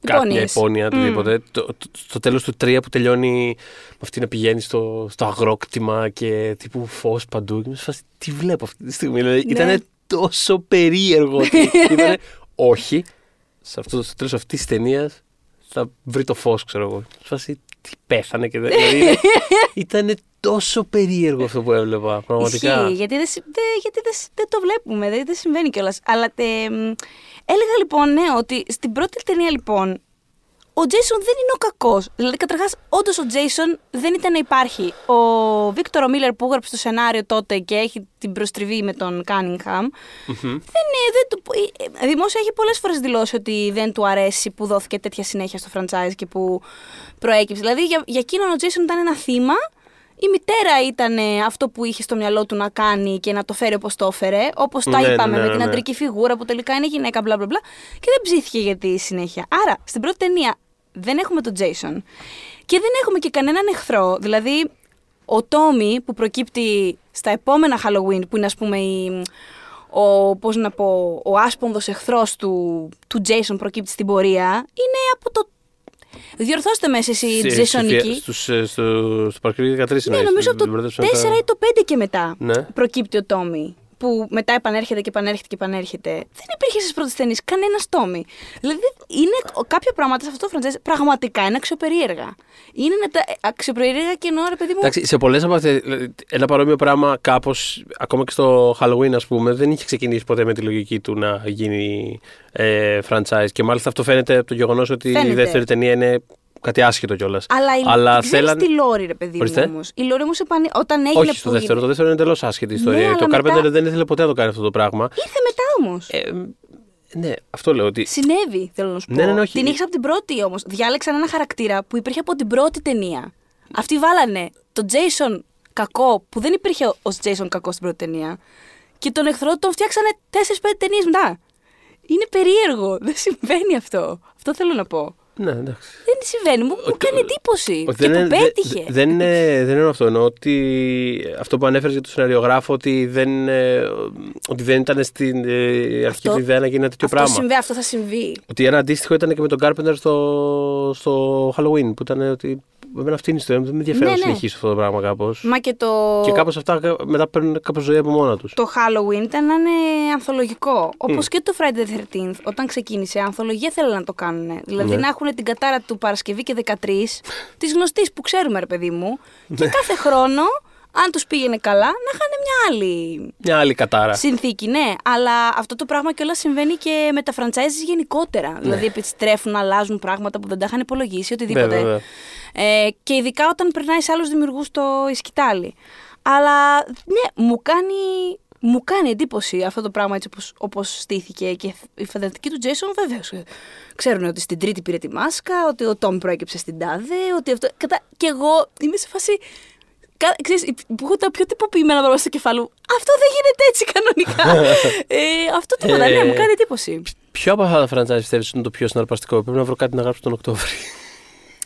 κάποια Υπόνοιες. υπόνοια, Μμ. οτιδήποτε. Το, το, το τέλος του 3 που τελειώνει με αυτή να πηγαίνεις στο, στο αγρόκτημα και τύπου φως παντού. Και είμαι σε φάση, τι βλέπω αυτή τη στιγμή. Δηλαδή, Ναι. Ήταν τόσο περίεργο. ότι ήτανε, όχι, σε αυτό, στο τέλος αυτής της ταινίας θα βρει το φως, ξέρω εγώ. Σε φάση, τι πέθανε και δεν... Δηλαδή, ήταν τόσο περίεργο αυτό που έβλεπα, πραγματικά. Ισχύει, γιατί δεν, συ- δεν- γιατί δεν, συ- δεν το βλέπουμε, δεν, δεν συμβαίνει κιόλας. Αλλά τε, μ, έλεγα λοιπόν, ναι, ότι στην πρώτη ταινία λοιπόν, ο Jason δεν είναι ο κακός. Δηλαδή, καταρχάς, όντως ο Jason δεν ήταν να υπάρχει. Ο Βίκτορο Μίλλερ που έγραψε το σενάριο τότε και έχει την προστριβή με τον Κάνιγχαμ. Δεν είναι. Δεν του, ε, δημόσια έχει πολλές φορές δηλώσει ότι δεν του αρέσει που δόθηκε τέτοια συνέχεια στο franchise και που προέκυψε. Δηλαδή, για, για εκείνον ο Jason ήταν ένα θύμα. Η μητέρα ήταν ε, αυτό που είχε στο μυαλό του να κάνει και να το φέρει όπως το έφερε. Όπως τα Ναι, ναι, είπαμε ναι, με την ναι. αντρική φιγούρα που τελικά είναι γυναίκα, μπλα μπλα μπλα. Και δεν ψήθηκε για τη συνέχεια. Άρα, στην πρώτη ταινία δεν έχουμε τον Jason και δεν έχουμε και κανέναν εχθρό. Δηλαδή, ο Τόμι που προκύπτει στα επόμενα Halloween, που είναι ας πούμε η, ο, πώς να πω, ο άσπονδος εχθρός του, του Jason προκύπτει στην πορεία, είναι από το... Διορθώστε με εσείς οι Jasonικοί. Στους, ε, στο, στο παρκείο 13 Ναι, εννοείς, νομίζω από την το 4 μπερδέψαμε τα- ή το 5 και μετά Ναι. προκύπτει ο Τόμι. Που μετά επανέρχεται και επανέρχεται και επανέρχεται. Δεν υπήρχε στις πρώτες ταινίες κανένας Τόμι. Δηλαδή είναι κάποια πράγματα σε αυτό το franchise πραγματικά είναι αξιοπερίεργα. Είναι να τα αξιοπερίεργα και εννοώ ρε παιδί μου. Εντάξει, σε πολλές από αυτές. Ένα παρόμοιο πράγμα, κάπως, ακόμα και στο Halloween, ας πούμε, δεν είχε ξεκινήσει ποτέ με τη λογική του να γίνει ε, franchise. Και μάλιστα αυτό φαίνεται από το γεγονός ότι Φαίνεται. η δεύτερη ταινία είναι κάτι άσχετο κιόλας. Αλλά, η, Αλλά ξέρεις θέλαν- τη Λόρι, ρε παιδί Ορίστε. μου όμως. Η Λόρι όμως επανε... όταν έγινε Όχι στο που δεύτερο. Το δεύτερο είναι εντελώς άσχετη ιστορία. Ναι, το αλλά Carpenter μετά- δεν ήθελε ποτέ να το κάνει αυτό το πράγμα. Ήρθε μετά όμως. Ε, ναι, αυτό λέω ότι. Συνέβη, θέλω να σου πω. Ναι, ναι, ναι, όχι. Την είχες από την πρώτη όμως. Διάλεξαν ένα χαρακτήρα που υπήρχε από την πρώτη ταινία. Αυτοί βάλανε τον Jason κακό, που δεν υπήρχε ως Jason κακό στην πρώτη ταινία. Και τον εχθρό τον φτιάξανε 4-5 ταινίες μετά. Είναι περίεργο. Δεν συμβαίνει αυτό. Αυτό θέλω να πω. Ναι, εντάξει. Δεν συμβαίνει. Μου, μου κάνει εντύπωση. Όχι, και δεν που είναι- πέτυχε. δε- Δεν είναι, δεν είναι αυτό. Εννοώ ότι αυτό που ανέφερες για τον σεναριογράφο ότι δεν, ε, ότι δεν ήταν στην ε, αρχική Αυτό- του ιδέα να γίνει ένα τέτοιο αυτό πράγμα. συμβαίνει, αυτό θα συμβεί. Ότι ένα αντίστοιχο ήταν και με τον Carpenter στο, στο Halloween. Που ήταν ότι. Εμένα αυτή είναι η ιστορία μου. Δεν με ενδιαφέρει Ναι, να ναι. συνεχίσω αυτό το πράγμα κάπως. Μα και το. Και κάπως αυτά κα- μετά παίρνουν κάπως ζωή από μόνα τους. το Halloween ήταν να είναι ανθολογικό. Όπως και το Friday the 13th, όταν ξεκίνησε, ανθολογία θέλουν να το κάνουν. Δηλαδή Ναι. να έχουν την κατάρα του Παρασκευή και 13, της γνωστής που ξέρουμε, ρε παιδί μου. Και Ναι. κάθε χρόνο, αν τους πήγαινε καλά, να είχαν μια άλλη Μια άλλη κατάρα. συνθήκη, ναι. Αλλά αυτό το πράγμα κιόλας συμβαίνει και με τα franchises γενικότερα. Δηλαδή επιστρέφουν, αλλάζουν πράγματα που δεν τα είχαν υπολογίσει, οτιδήποτε. Ναι. Βέβαια, Ε, και ειδικά όταν περνάει σε άλλους δημιουργούς το η σκητάλη. Αλλά ναι, μου κάνει, μου κάνει εντύπωση αυτό το πράγμα έτσι όπως, όπως στήθηκε. Και η φανταστική του Jason βεβαίως. Ξέρουν ότι στην τρίτη πήρε τη μάσκα, ότι ο Τόμ προέκυψε στην τάδε, ότι αυτό. Κατά, και εγώ είμαι σε φάση. Κα- Ξέρεις, που έχω τα πιο τυποποιημένα πράγματα στο κεφάλι μου. Αυτό δεν γίνεται έτσι κανονικά. ε, αυτό τίποτα, ναι, Ε, μου κάνει εντύπωση. Ποιο από αυτά τα franchise πιστεύει είναι το πιο συναρπαστικό; Πρέπει να βρω κάτι να γράψω τον Οκτώβρη.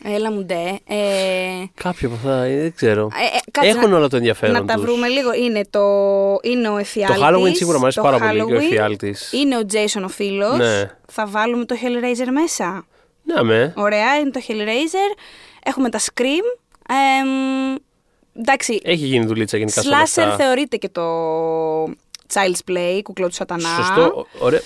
Έλα μου ντε. Ε, Κάποιο από αυτά, ε, δεν ξέρω. Ε, ε, κάτσε Έχουν να- όλο το ενδιαφέρον. Να τα τους. βρούμε λίγο. Είναι, το, είναι ο εφιάλτης. Το Halloween σίγουρα μου αρέσει το πάρα πολύ και ο Halloween. εφιάλτης. Είναι ο Jason ο φίλος. Ναι. Θα βάλουμε το Hellraiser μέσα. Ναι, με. Ωραία, είναι το Hellraiser. Έχουμε τα Scream. Εμ, εντάξει, Έχει γίνει δουλίτσα γενικά σε όλα slasher αυτά. θεωρείται και το Child's Play, κουκλό του σατανά. Σωστό. Ωραίο.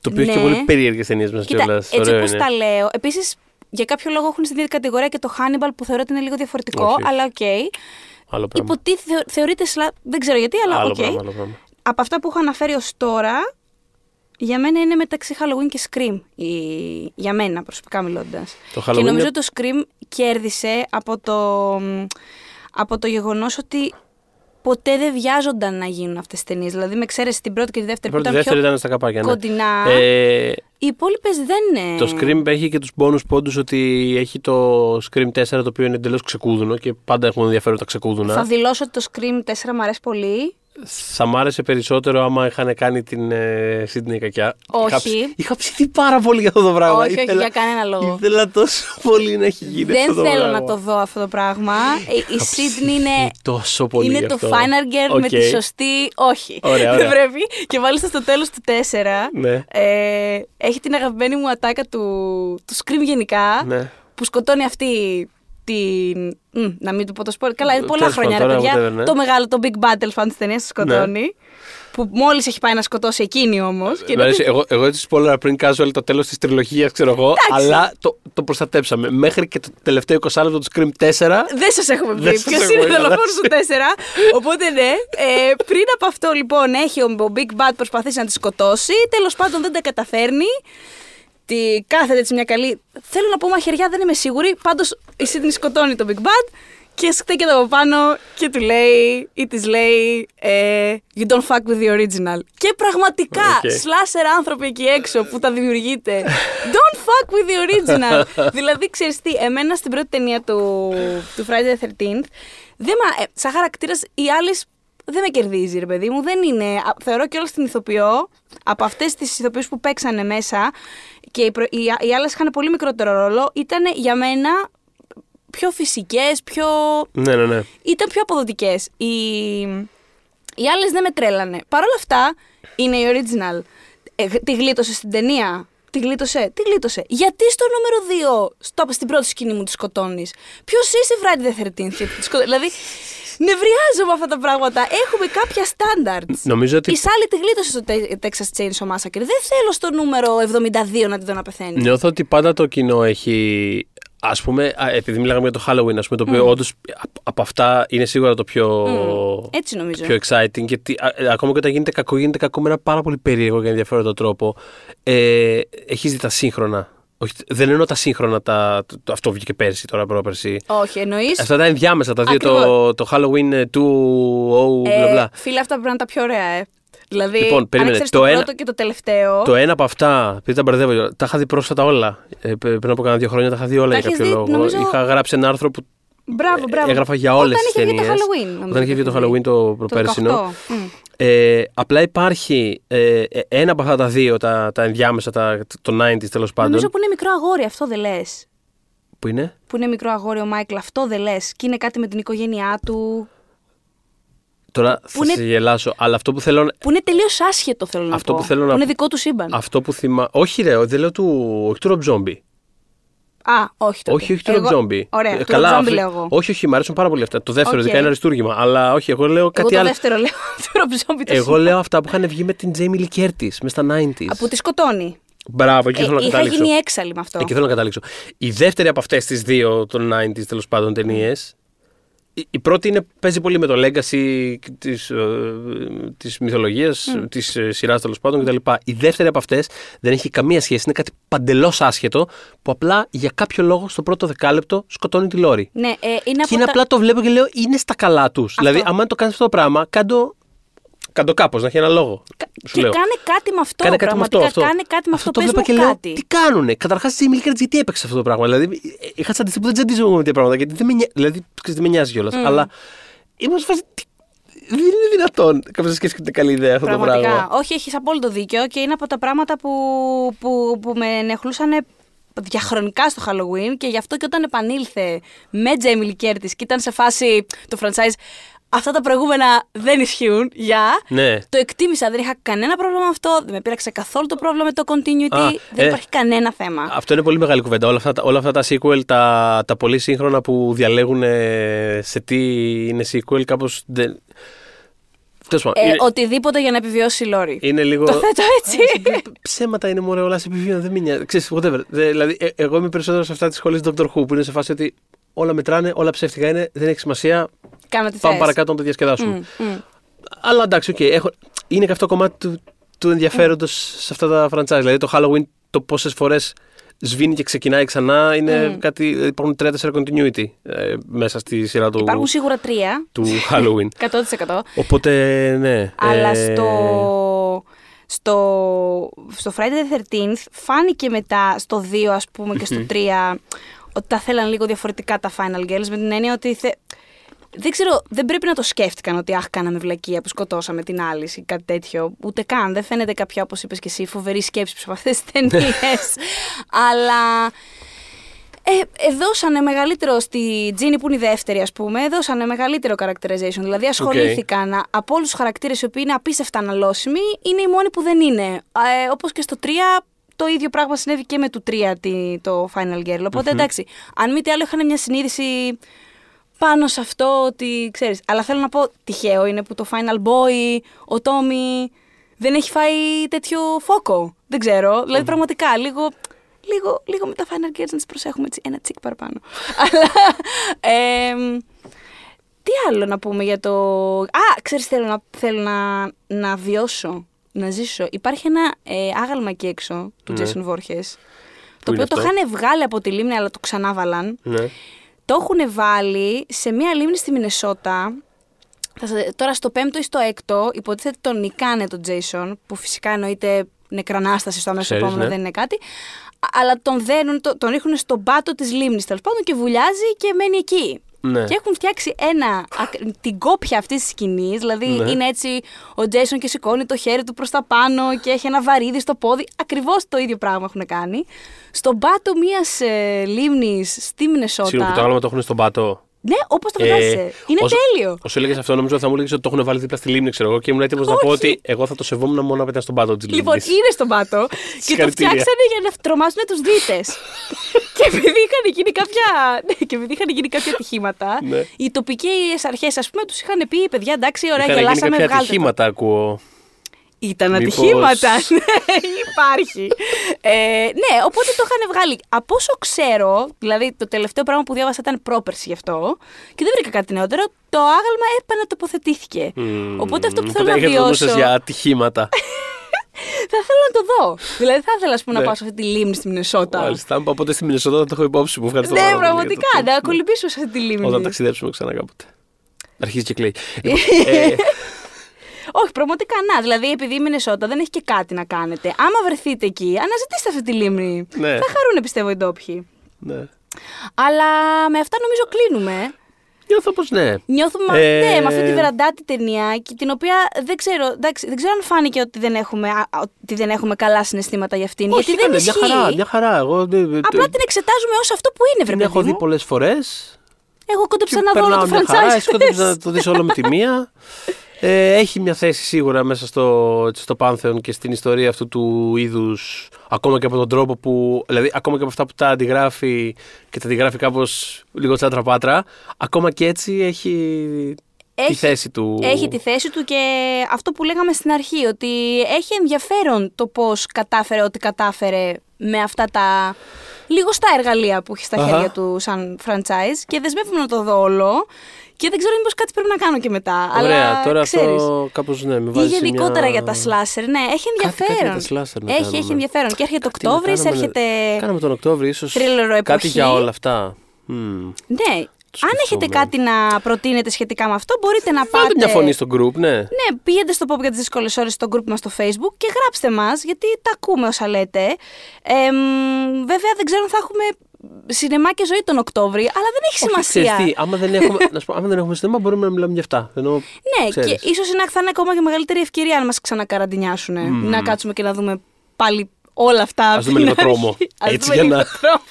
Το οποίο έχει και Ναι. πολύ περίεργες ταινίες μέσα Κοίτα, κιόλας. έτσι όπως τα λέω. Επίσης, για κάποιο λόγο έχουν στην ίδια κατηγορία και το Hannibal που θεωρώ ότι είναι λίγο διαφορετικό, Όχι, όχι. αλλά οκ. Άλλο πράγμα. Υποτίθεται, θεω- θεωρείται σλα... Δεν ξέρω γιατί, αλλά άλλο οκ. πράγμα, άλλο πράγμα. Από αυτά που έχω αναφέρει ως τώρα, για μένα είναι μεταξύ Halloween και Scream. Η... Για μένα, προσωπικά μιλώντας. Το Και Halloween νομίζω είναι- το Scream κέρδισε από το, από το γεγονός ότι ποτέ δεν βιάζονταν να γίνουν αυτές τις ταινίες. Δηλαδή, με εξαίρεση την πρώτη και τη Η δεύτερη που πρώτη ήταν δεύτερη πιο ήταν στα καπάκια. Ναι. κοντινά. Ε, Οι υπόλοιπες δεν είναι. το Scream έχει και τους bonus πόντους ότι έχει το Scream 4 το οποίο είναι εντελώς ξεκούδουνο και πάντα έχουν ενδιαφέρον τα ξεκούδουνα. Θα δηλώσω ότι το Scream 4 μου αρέσει πολύ. Θα μ' άρεσε περισσότερο άμα είχαν κάνει την ε, Sydney κακιά. Όχι. Είχα, ψ- είχα ψηθεί πάρα πολύ για αυτό το πράγμα. Όχι, όχι, για κανένα λόγο. Ήθελα τόσο πολύ να έχει γίνει δεν αυτό το θέλω πράγμα. να το δω αυτό το πράγμα. Η, η Είχα Sydney είναι ψηθεί τόσο πολύ είναι γι' το αυτό. final girl με Οκ. τη σωστή. Όχι. Ωραία, Δεν ωραία. πρέπει. Και μάλιστα στο τέλος του 4 Ναι. ε, έχει την αγαπημένη μου ατάκα του, του Scream γενικά. Ναι. Που σκοτώνει αυτή την. μ, να μην του πω το spoiler. Καλά, είναι πολλά Τέλος χρόνια, ρε πάντων, παιδιά. whatever, ναι. Το μεγάλο, το Big Battle fan της ταινίας το σκοτώνει. Που μόλις έχει πάει να σκοτώσει εκείνη όμως. Μ' αρέσει, εγώ, εγώ έτσι spoiler πριν casual το τέλος της τριλογίας, ξέρω εγώ, Εντάξει. αλλά το, το προστατέψαμε. Μέχρι και το τελευταίο 20 λεπτό του Scream 4. Δεν σας έχουμε Δεν πει σας ποιος έχουμε είναι ο πει, δολοφόνο αλλά- του 4. Οπότε ναι. Ε, πριν από αυτό λοιπόν έχει ο, ο Big Bad προσπαθήσει να τη σκοτώσει. Τέλος πάντων δεν τα καταφέρνει. Ότι κάθεται έτσι μια καλή. Θέλω να πω μαχαιριά, δεν είμαι σίγουρη. Πάντως η Σίδνη σκοτώνει τον Big Bad και στέκεται από πάνω και του λέει ή της λέει ε, You don't fuck with the original. Και πραγματικά, Okay. σλάσερ άνθρωποι εκεί έξω που τα δημιουργείτε. Don't fuck with the original. δηλαδή, ξέρεις τι, εμένα στην πρώτη ταινία του, του Friday the 13th, δεν μα, ε, σαν χαρακτήρας η άλλη δεν με κερδίζει, ρε παιδί μου. Δεν είναι. α, Θεωρώ και όλα την ηθοποιό, από αυτές τις ηθοποιούς που παίξανε μέσα και οι, προ- οι, οι άλλες είχαν πολύ μικρότερο ρόλο, ήταν για μένα πιο φυσικές, πιο... Ναι, ναι, ναι. ήταν πιο αποδοτικές. Οι, οι άλλες δεν με τρέλανε. Παρ' όλα αυτά, είναι η original. Ε, τη γλίτωσε στην ταινία. Τη γλίτωσε. Τι γλίτωσε. Γιατί στο νούμερο 2, στο, στην πρώτη σκηνή μου τη σκοτώνεις; Ποιος είσαι, Friday the 13th, και τη σκοτώνεις. Δηλαδή, νευριάζω με αυτά τα πράγματα. Έχουμε κάποια standards. Νομίζω ότι Η Σάλη τη γλίτωσε στο Te- Texas Chainsaw Massacre. Δεν θέλω στο νούμερο 72 να τη δω να πεθαίνει. Νιώθω ότι πάντα το κοινό έχει. Α πούμε, α, επειδή μιλάγαμε για το Halloween, ας πούμε, το οποίο όντως απ- από αυτά είναι σίγουρα το πιο, Έτσι νομίζω. πιο exciting. Γιατί α, ε, ακόμα και όταν γίνεται κακό, γίνεται κακό με ένα πάρα πολύ περίεργο και ενδιαφέροντα τρόπο. Ε, Έχει δει τα σύγχρονα. Όχι, δεν εννοώ τα σύγχρονα, τα, το, το- αυτό βγήκε πέρσι, τώρα πρόπερσι. Όχι, εννοείς; Αυτά τα ενδιάμεσα, τα δύο, το, Ακριβώς. το Halloween ε, του. Ε, μπλα μπλα. φίλε, αυτά πρέπει να είναι τα πιο ωραία, ε. Δηλαδή, Λοιπόν, αν περίμενε, ξέρεις το το, ένα- πρώτο και το τελευταίο. Το ένα από αυτά, επειδή τα μπερδεύω, τα είχα δει πρόσφατα όλα. Ε, π- πριν από κάνα δύο χρόνια τα είχα δει όλα Τα για έχεις κάποιο δει, λόγο. νομίζω- Είχα γράψει ένα άρθρο που Μπράβο, μπράβο. έγραφα για όλες τις Όταν είχε βγει ταινίες. το Halloween. νομίζω Όταν είχε βγει το είχε Halloween το Το προπέρσινο. 18. Μμ. Ε, απλά υπάρχει ε, ε, ένα από αυτά τα δύο, τα, τα ενδιάμεσα, τα, το 90s τέλος πάντων. Νομίζω που είναι μικρό αγόρι, αυτό δεν λες. Που είναι; Που είναι μικρό αγόρι ο Μάικλ, αυτό δεν λες. Και είναι κάτι με την οικογένειά του. Τώρα θα είναι- σε γελάσω, αλλά αυτό που θέλω. Που είναι τελείως άσχετο, θέλω να Αυτό πω. που θέλω να- είναι δικό του σύμπαν. Αυτό που θυμάμαι. Όχι, ρε, δεν λέω του. Όχι του Rob Zombie. Α, όχι. τότε. Όχι, όχι του Εγώ- Rob Zombie. Ωραία, Ε, του Rob Zombie αυτό- λέω εγώ. Όχι, όχι, μου αρέσουν πάρα πολύ αυτά. Το δεύτερο, Οκ. ειδικά είναι αριστούργημα. Αλλά όχι, εγώ λέω Εγώ κάτι το άλλο. δεύτερο λέω. του Rob Zombie το Εγώ σύμπαν. λέω αυτά που είχαν βγει με την Jamie Lee Curtis μες στα 90s. Α, Που τη σκοτώνει. Μπράβο, εκεί Ε, θέλω να είχα καταλήξω. γίνει έξαλλη με αυτό. Εκεί θέλω να καταλήξω. Η δεύτερη από αυτές τις δύο των 90s τέλος πάντων ταινίες. Η, η πρώτη είναι, παίζει πολύ με το legacy της, ε, της μυθολογίας, της ε, σειράς τέλος πάντων κτλ. Η δεύτερη από αυτές δεν έχει καμία σχέση, είναι κάτι παντελώς άσχετο που απλά για κάποιο λόγο στο πρώτο δεκάλεπτο σκοτώνει τη Λόρη. Ναι, ε, είναι Και από είναι τα... απλά το βλέπω και λέω είναι στα καλά τους. Δηλαδή, άμα το κάνεις αυτό το πράγμα, κάντο, κάντο κάπως, να έχει ένα λόγο. Σου Και λέω. κάνε κάτι με αυτό. Κάνε κάτι με αυτό. πραγματικά, αυτό. Κάνε κάτι με αυτό. το Πες βλέπα μου και λέω, κάτι. τι κάνουνε; Καταρχάς, η Jamie Lee Curtis γιατί έπαιξε αυτό το πράγμα; Δηλαδή, ε, είχα τσαντιστεί που δεν τσαντίζομαι με τέτοια πράγματα. Γιατί δεν με, νοιάζει- δηλαδή, ξέρεις, δεν με νοιάζει κιόλας. Αλλά ήμουν σε φάση. τι- Δεν είναι δυνατόν κάποιος να σκέφτεται καλή ιδέα αυτό το Πραγματικά. πράγμα. Όχι, έχεις απόλυτο δίκιο και είναι από τα πράγματα που, που, που με ενεχλούσαν διαχρονικά στο Halloween και γι' αυτό και όταν επανήλθε με Jamie Lee Curtis και ήταν σε φάση το franchise αυτά τα προηγούμενα δεν ισχύουν, για. Ναι. Το εκτίμησα, δεν είχα κανένα πρόβλημα με αυτό, δεν με πείραξε καθόλου το πρόβλημα με το continuity, Α, δεν ε, υπάρχει κανένα θέμα. Αυτό είναι πολύ μεγάλη κουβέντα. Όλα αυτά, τα- όλα αυτά τα sequel, τα, τα πολύ σύγχρονα που διαλέγουν ε, σε τι είναι sequel, κάπως. Δεν... Τέλος πάντων, Ε, είναι, Οτιδήποτε για να επιβιώσει η Λόρη. είναι λίγο. Το θέτω έτσι. Ψέματα είναι μωρέ, όλα σε επιβιώνουν, δεν με νοιάζει. Ξέρεις, whatever. Δε- δηλαδή, ε, εγώ είμαι περισσότερο σε αυτά της σχολής Dr. Who που είναι σε φάση ότι όλα μετράνε, όλα ψεύτικα είναι, δεν έχει σημασία. Κάνε ό,τι Πάμε θες. παρακάτω να το διασκεδάσουμε. Μμ, μμ. Αλλά εντάξει, οκ. έχω... είναι και αυτό κομμάτι του, του ενδιαφέροντος σε αυτά τα franchise. Δηλαδή το Halloween, το πόσες φορές σβήνει και ξεκινάει ξανά, είναι κάτι. Υπάρχουν 3-4 continuity ε, μέσα στη σειρά του, Υπάρχουν σίγουρα τρία. του Halloween. 100%. Οπότε, ναι. Αλλά ε, στο, στο, στο Friday the 13th φάνηκε μετά στο 2 ας πούμε και στο 3 ότι τα θέλαν λίγο διαφορετικά τα Final Girls με την έννοια ότι θε... δεν ξέρω, δεν πρέπει να το σκέφτηκαν ότι αχ κάναμε βλακεία που σκοτώσαμε την άλλη ή κάτι τέτοιο. Ούτε καν, δεν φαίνεται κάποια όπως είπες και εσύ φοβερή σκέψη από αυτές τις ταινίες. Αλλά ε, δώσανε μεγαλύτερο στη Τζίνι που είναι η δεύτερη, ας πούμε, δώσανε μεγαλύτερο characterization. Δηλαδή ασχολήθηκαν από όλους τους χαρακτήρες οι οποίοι είναι απίστευτα αναλώσιμοι, είναι οι μόνοι που δεν είναι. Ε, Όπως και στο 3, το ίδιο πράγμα συνέβη και με το 3 τη- το Final Girl. οποτε εντάξει, αν μη τι άλλο είχαν μια συνείδηση πάνω σε αυτό ότι ξέρεις. Αλλά θέλω να πω, τυχαίο είναι που το Final Boy, ο Τόμι, δεν έχει φάει τέτοιο φόκο. Δεν ξέρω. Δηλαδή πραγματικά λίγο, λίγο, λίγο με τα Final Girls να τις προσέχουμε έτσι ένα τσικ παραπάνω. Αλλά, εμ, τι άλλο να πούμε για το... Α, ξέρεις θέλω να, θέλω να, να βιώσω να ζήσω. Υπάρχει ένα ε, άγαλμα εκεί έξω του Ναι. Jason Voorhees. Πού Το είναι οποίο το αυτό; είχαν βγάλει από τη λίμνη, αλλά το ξανάβαλαν. Ναι. Το έχουν βάλει σε μία λίμνη στη Μινεσότα. Θα σας- Τώρα στο πέμπτο ή στο έκτο υποτίθεται τον νικάνε τον Jason, που φυσικά εννοείται νεκρανάσταση στο αμέσως Ξέρεις, επόμενο, ναι. δεν είναι κάτι. Α- Αλλά τον δένουν, το- τον ρίχνουν στον πάτο της λίμνης τέλος πάντων και βουλιάζει και μένει εκεί. Ναι. Και έχουν φτιάξει ένα, ακ- την κόπια αυτής της σκηνής. Δηλαδή Ναι. είναι έτσι ο Τζέισον και σηκώνει το χέρι του προς τα πάνω και έχει ένα βαρύδι στο πόδι. Ακριβώς το ίδιο πράγμα έχουν κάνει. Στον πάτο μιας ε, λίμνης στη Μινεσότα. Συγγνώμη, το άγαλμα το έχουν στον πάτο. Ναι, όπως το Ε, φαντάζεσαι. Είναι όσο- τέλειο. Όσο έλεγες αυτό, νομίζω ότι θα μου έλεγες ότι το έχουν βάλει δίπλα στη λίμνη, ξέρω εγώ, και ήμουν έτοιμος να πω Όχι. ότι εγώ θα το σεβόμουν μόνο να πετά στον πάτο της λίμνης. Λοιπόν, είναι στον πάτο και το Συγχαρητήρια. φτιάξανε για να τρομάσουν τους δίτες. και επειδή είχαν γίνει κάποια, ναι, και επειδή είχαν γίνει κάποια ατυχήματα, Ναι. οι τοπικές αρχές, ας πούμε, τους είχαν πει: Παιδιά, εντάξει, ωραία, Είχαν γίνει γελάσαμε, κάποια βγάλτε. το». ατυχήματα, ακούω. Ήταν Μήπως- ατυχήματα. Ναι, υπάρχει. Ε, ναι, οπότε το είχαν βγάλει. Από όσο ξέρω, δηλαδή το τελευταίο πράγμα που διάβασα ήταν πρόπερση γι' αυτό και δεν βρήκα κάτι νεότερο, το άγαλμα επανατοποθετήθηκε. Μμμ, Οπότε αυτό που οπότε θέλω να έχετε γνώσεις βιώσω. για ατυχήματα. Θα ήθελα να το δω. δηλαδή θα ήθελα ας πούμε, να Ναι. πάω σε αυτή τη λίμνη στη Μινεσότα. Μάλιστα, αν πάω ποτέ στη Μινεσότα θα το έχω υπόψη μου. Ευχαριστώ Ναι, πάρα πολύ για πραγματικά, το tip. να κολυμπήσουμε σε αυτή τη λίμνη. Όταν ταξιδέψουμε ξανά κάποτε. Αρχίζει και κλαίει. Λοιπόν, ε, Όχι, πραγματικά να. Δηλαδή, επειδή η Μινεσότα δεν έχει και κάτι να κάνετε. Άμα βρεθείτε εκεί, αναζητήστε αυτή τη λίμνη. Ναι. Θα χαρούν, πιστεύω, οι ντόπιοι. ναι. Αλλά με αυτά νομίζω κλείνουμε. Νιώθω πως ναι. Νιώθουμε Ε, ναι, με αυτή τη βεραντάτη ταινία, και την οποία δεν ξέρω, εντάξει, δεν ξέρω αν φάνηκε ότι δεν έχουμε, α, ότι δεν έχουμε καλά συναισθήματα για αυτήν. Όχι, γιατί δεν ήταν μια ισχύει. χαρά, μια χαρά. Εγώ ε, ε, Απλά την εξετάζουμε ως αυτό που είναι, βρε την παιδί έχω δει μου. πολλές φορές. Εγώ κόντεψα και να δω όλο περνάω το μια χαρά. franchise. Εσύ κόντεψες να το δεις όλο με τη μία. Ε, έχει μια θέση σίγουρα μέσα στο, έτσι, στο Πάνθεον και στην ιστορία αυτού του είδους. Ακόμα και από τον τρόπο που. Δηλαδή, ακόμα και από αυτά που τα αντιγράφει και τα αντιγράφει κάπως λίγο τσάτρα πάτρα. Ακόμα και έτσι έχει, τη Έχει- θέση του. Έχει τη θέση του και αυτό που λέγαμε στην αρχή, ότι έχει ενδιαφέρον το πώς κατάφερε ό,τι κατάφερε με αυτά τα λίγο στα εργαλεία που έχει στα Αχα. χέρια του σαν franchise και δεσμεύομαι να το δω όλο και δεν ξέρω μήπως κάτι πρέπει να κάνω και μετά. Ωραία, αλλά τώρα ξέρεις, αυτό κάπως ναι, με Ή βάζει. σε γενικότερα μια... για τα slasher, ναι, έχει Κάτι- κάτι ενδιαφέρον. για τα slasher να έχει, κάνουμε. έχει ενδιαφέρον. Και έρχεται Τι να Οκτώβρη, κάνουμε, έρχεται. Κάναμε τον Οκτώβριο, ίσως. θρίλερο Κάτι εποχή. για όλα αυτά. Μμμ. Ναι, αν έχετε σκεφτόμουν. κάτι να προτείνετε σχετικά με αυτό, μπορείτε να πάτε. Βάλτε μια φωνή στο group, ναι. Ναι, πήγαινε στο Pop για τις δύσκολες ώρες στο group μας στο Facebook και γράψτε μας, γιατί τα ακούμε όσα λέτε. Ε, μ, βέβαια, δεν ξέρω αν θα έχουμε σινεμά και ζωή τον Οκτώβρη, αλλά δεν έχει Όχι, σημασία. ξέρεις τι, άμα δεν έχουμε, να σου πω, άμα δεν έχουμε σινεμά, μπορούμε να μιλάμε για αυτά. Ενώ, ναι, ξέρεις. και ίσως θα είναι ακόμα και μεγαλύτερη ευκαιρία αν μας ξανακαραντινιάσουν. Να κάτσουμε και να δούμε πάλι όλα αυτά. Ας από δούμε την λίγο αρχή. τρόμο. Ας Έτσι, δούμε για λίγο να- τρόμο.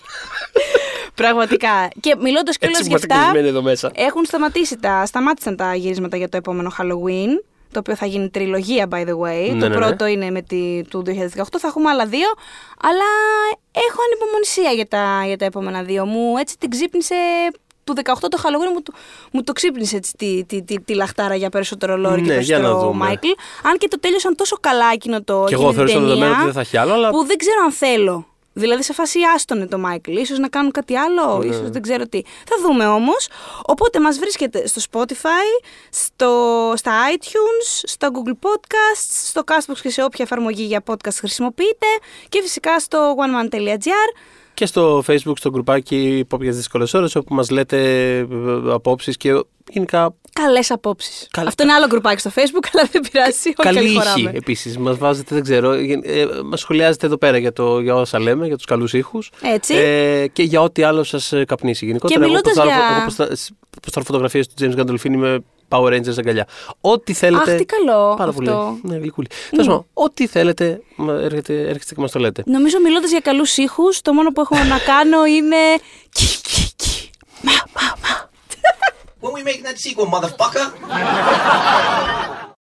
Πραγματικά. Και μιλώντας κιόλας Έτσι για είμαστε αυτά. κλεισμένοι εδώ μέσα. Έχουν σταματήσει τα, σταμάτησαν τα γυρίσματα για το επόμενο Halloween. Το οποίο θα γίνει τριλογία, by the way. Ναι, το ναι, ναι. πρώτο είναι με τη, του 2018. Θα έχουμε άλλα δύο. Αλλά έχω ανυπομονησία για τα, για τα επόμενα δύο. Μου έτσι την ξύπνησε. Του 18 το Halloween μου, το- μου το ξύπνησε έτσι, τη, τη, τη, τη λαχτάρα για περισσότερο Λόρι Ναι, και για να περισσότερο δούμε. Μάικλ. Αν και το τέλειωσαν τόσο καλά εκείνο το. Και εκείνη εγώ την θεωρώ στο ταινία, δεδομένο ότι δεν θα έχει άλλο, αλλά που δεν ξέρω αν θέλω. Δηλαδή σε φάση άσ' τονε το Μάικλ. Ίσως να κάνουν κάτι άλλο, Ναι. ίσως δεν ξέρω τι. Θα δούμε όμως. Οπότε μας βρίσκετε στο Spotify, στο, στα iTunes, στο Google Podcasts, στο Castbox και σε όποια εφαρμογή για podcast χρησιμοποιείτε και φυσικά στο oneman.gr. και στο facebook, στο γκρουπάκι Pop για τι δύσκολες ώρες, όπου μας λέτε ε, απόψεις και γενικά Καλές απόψεις. Καλ- Αυτό είναι άλλο γκρουπάκι στο Facebook, αλλά δεν πειράζει. Όχι, καλή καλή ήχη χωράμε. επίσης. Μας βάζετε, δεν ξέρω, ε, μας σχολιάζετε εδώ πέρα για, το, για όσα λέμε, για τους καλούς ήχους. Έτσι. Ε, και για ό,τι άλλο σας καπνίσει. Γενικότερα, εγώ μιλώντας ποστάρω, για- εγώ ποστά- ποστάρω φωτογραφίες του James Gandolfini με Power Rangers αγκαλιά. Ό,τι θέλετε. Αχ, τι καλό Πάρα αυτό. πολύ. Ναι, γλυκούλη. Τέλος πάντων, ό,τι θέλετε, μα έρχεται, έρχεστε και μας το λέτε. Νομίζω μιλώντας για καλούς ήχους, το μόνο που έχω να κάνω είναι... Κι, κι, κι. Μα, μα, μα. When we making that sequel, motherfucker?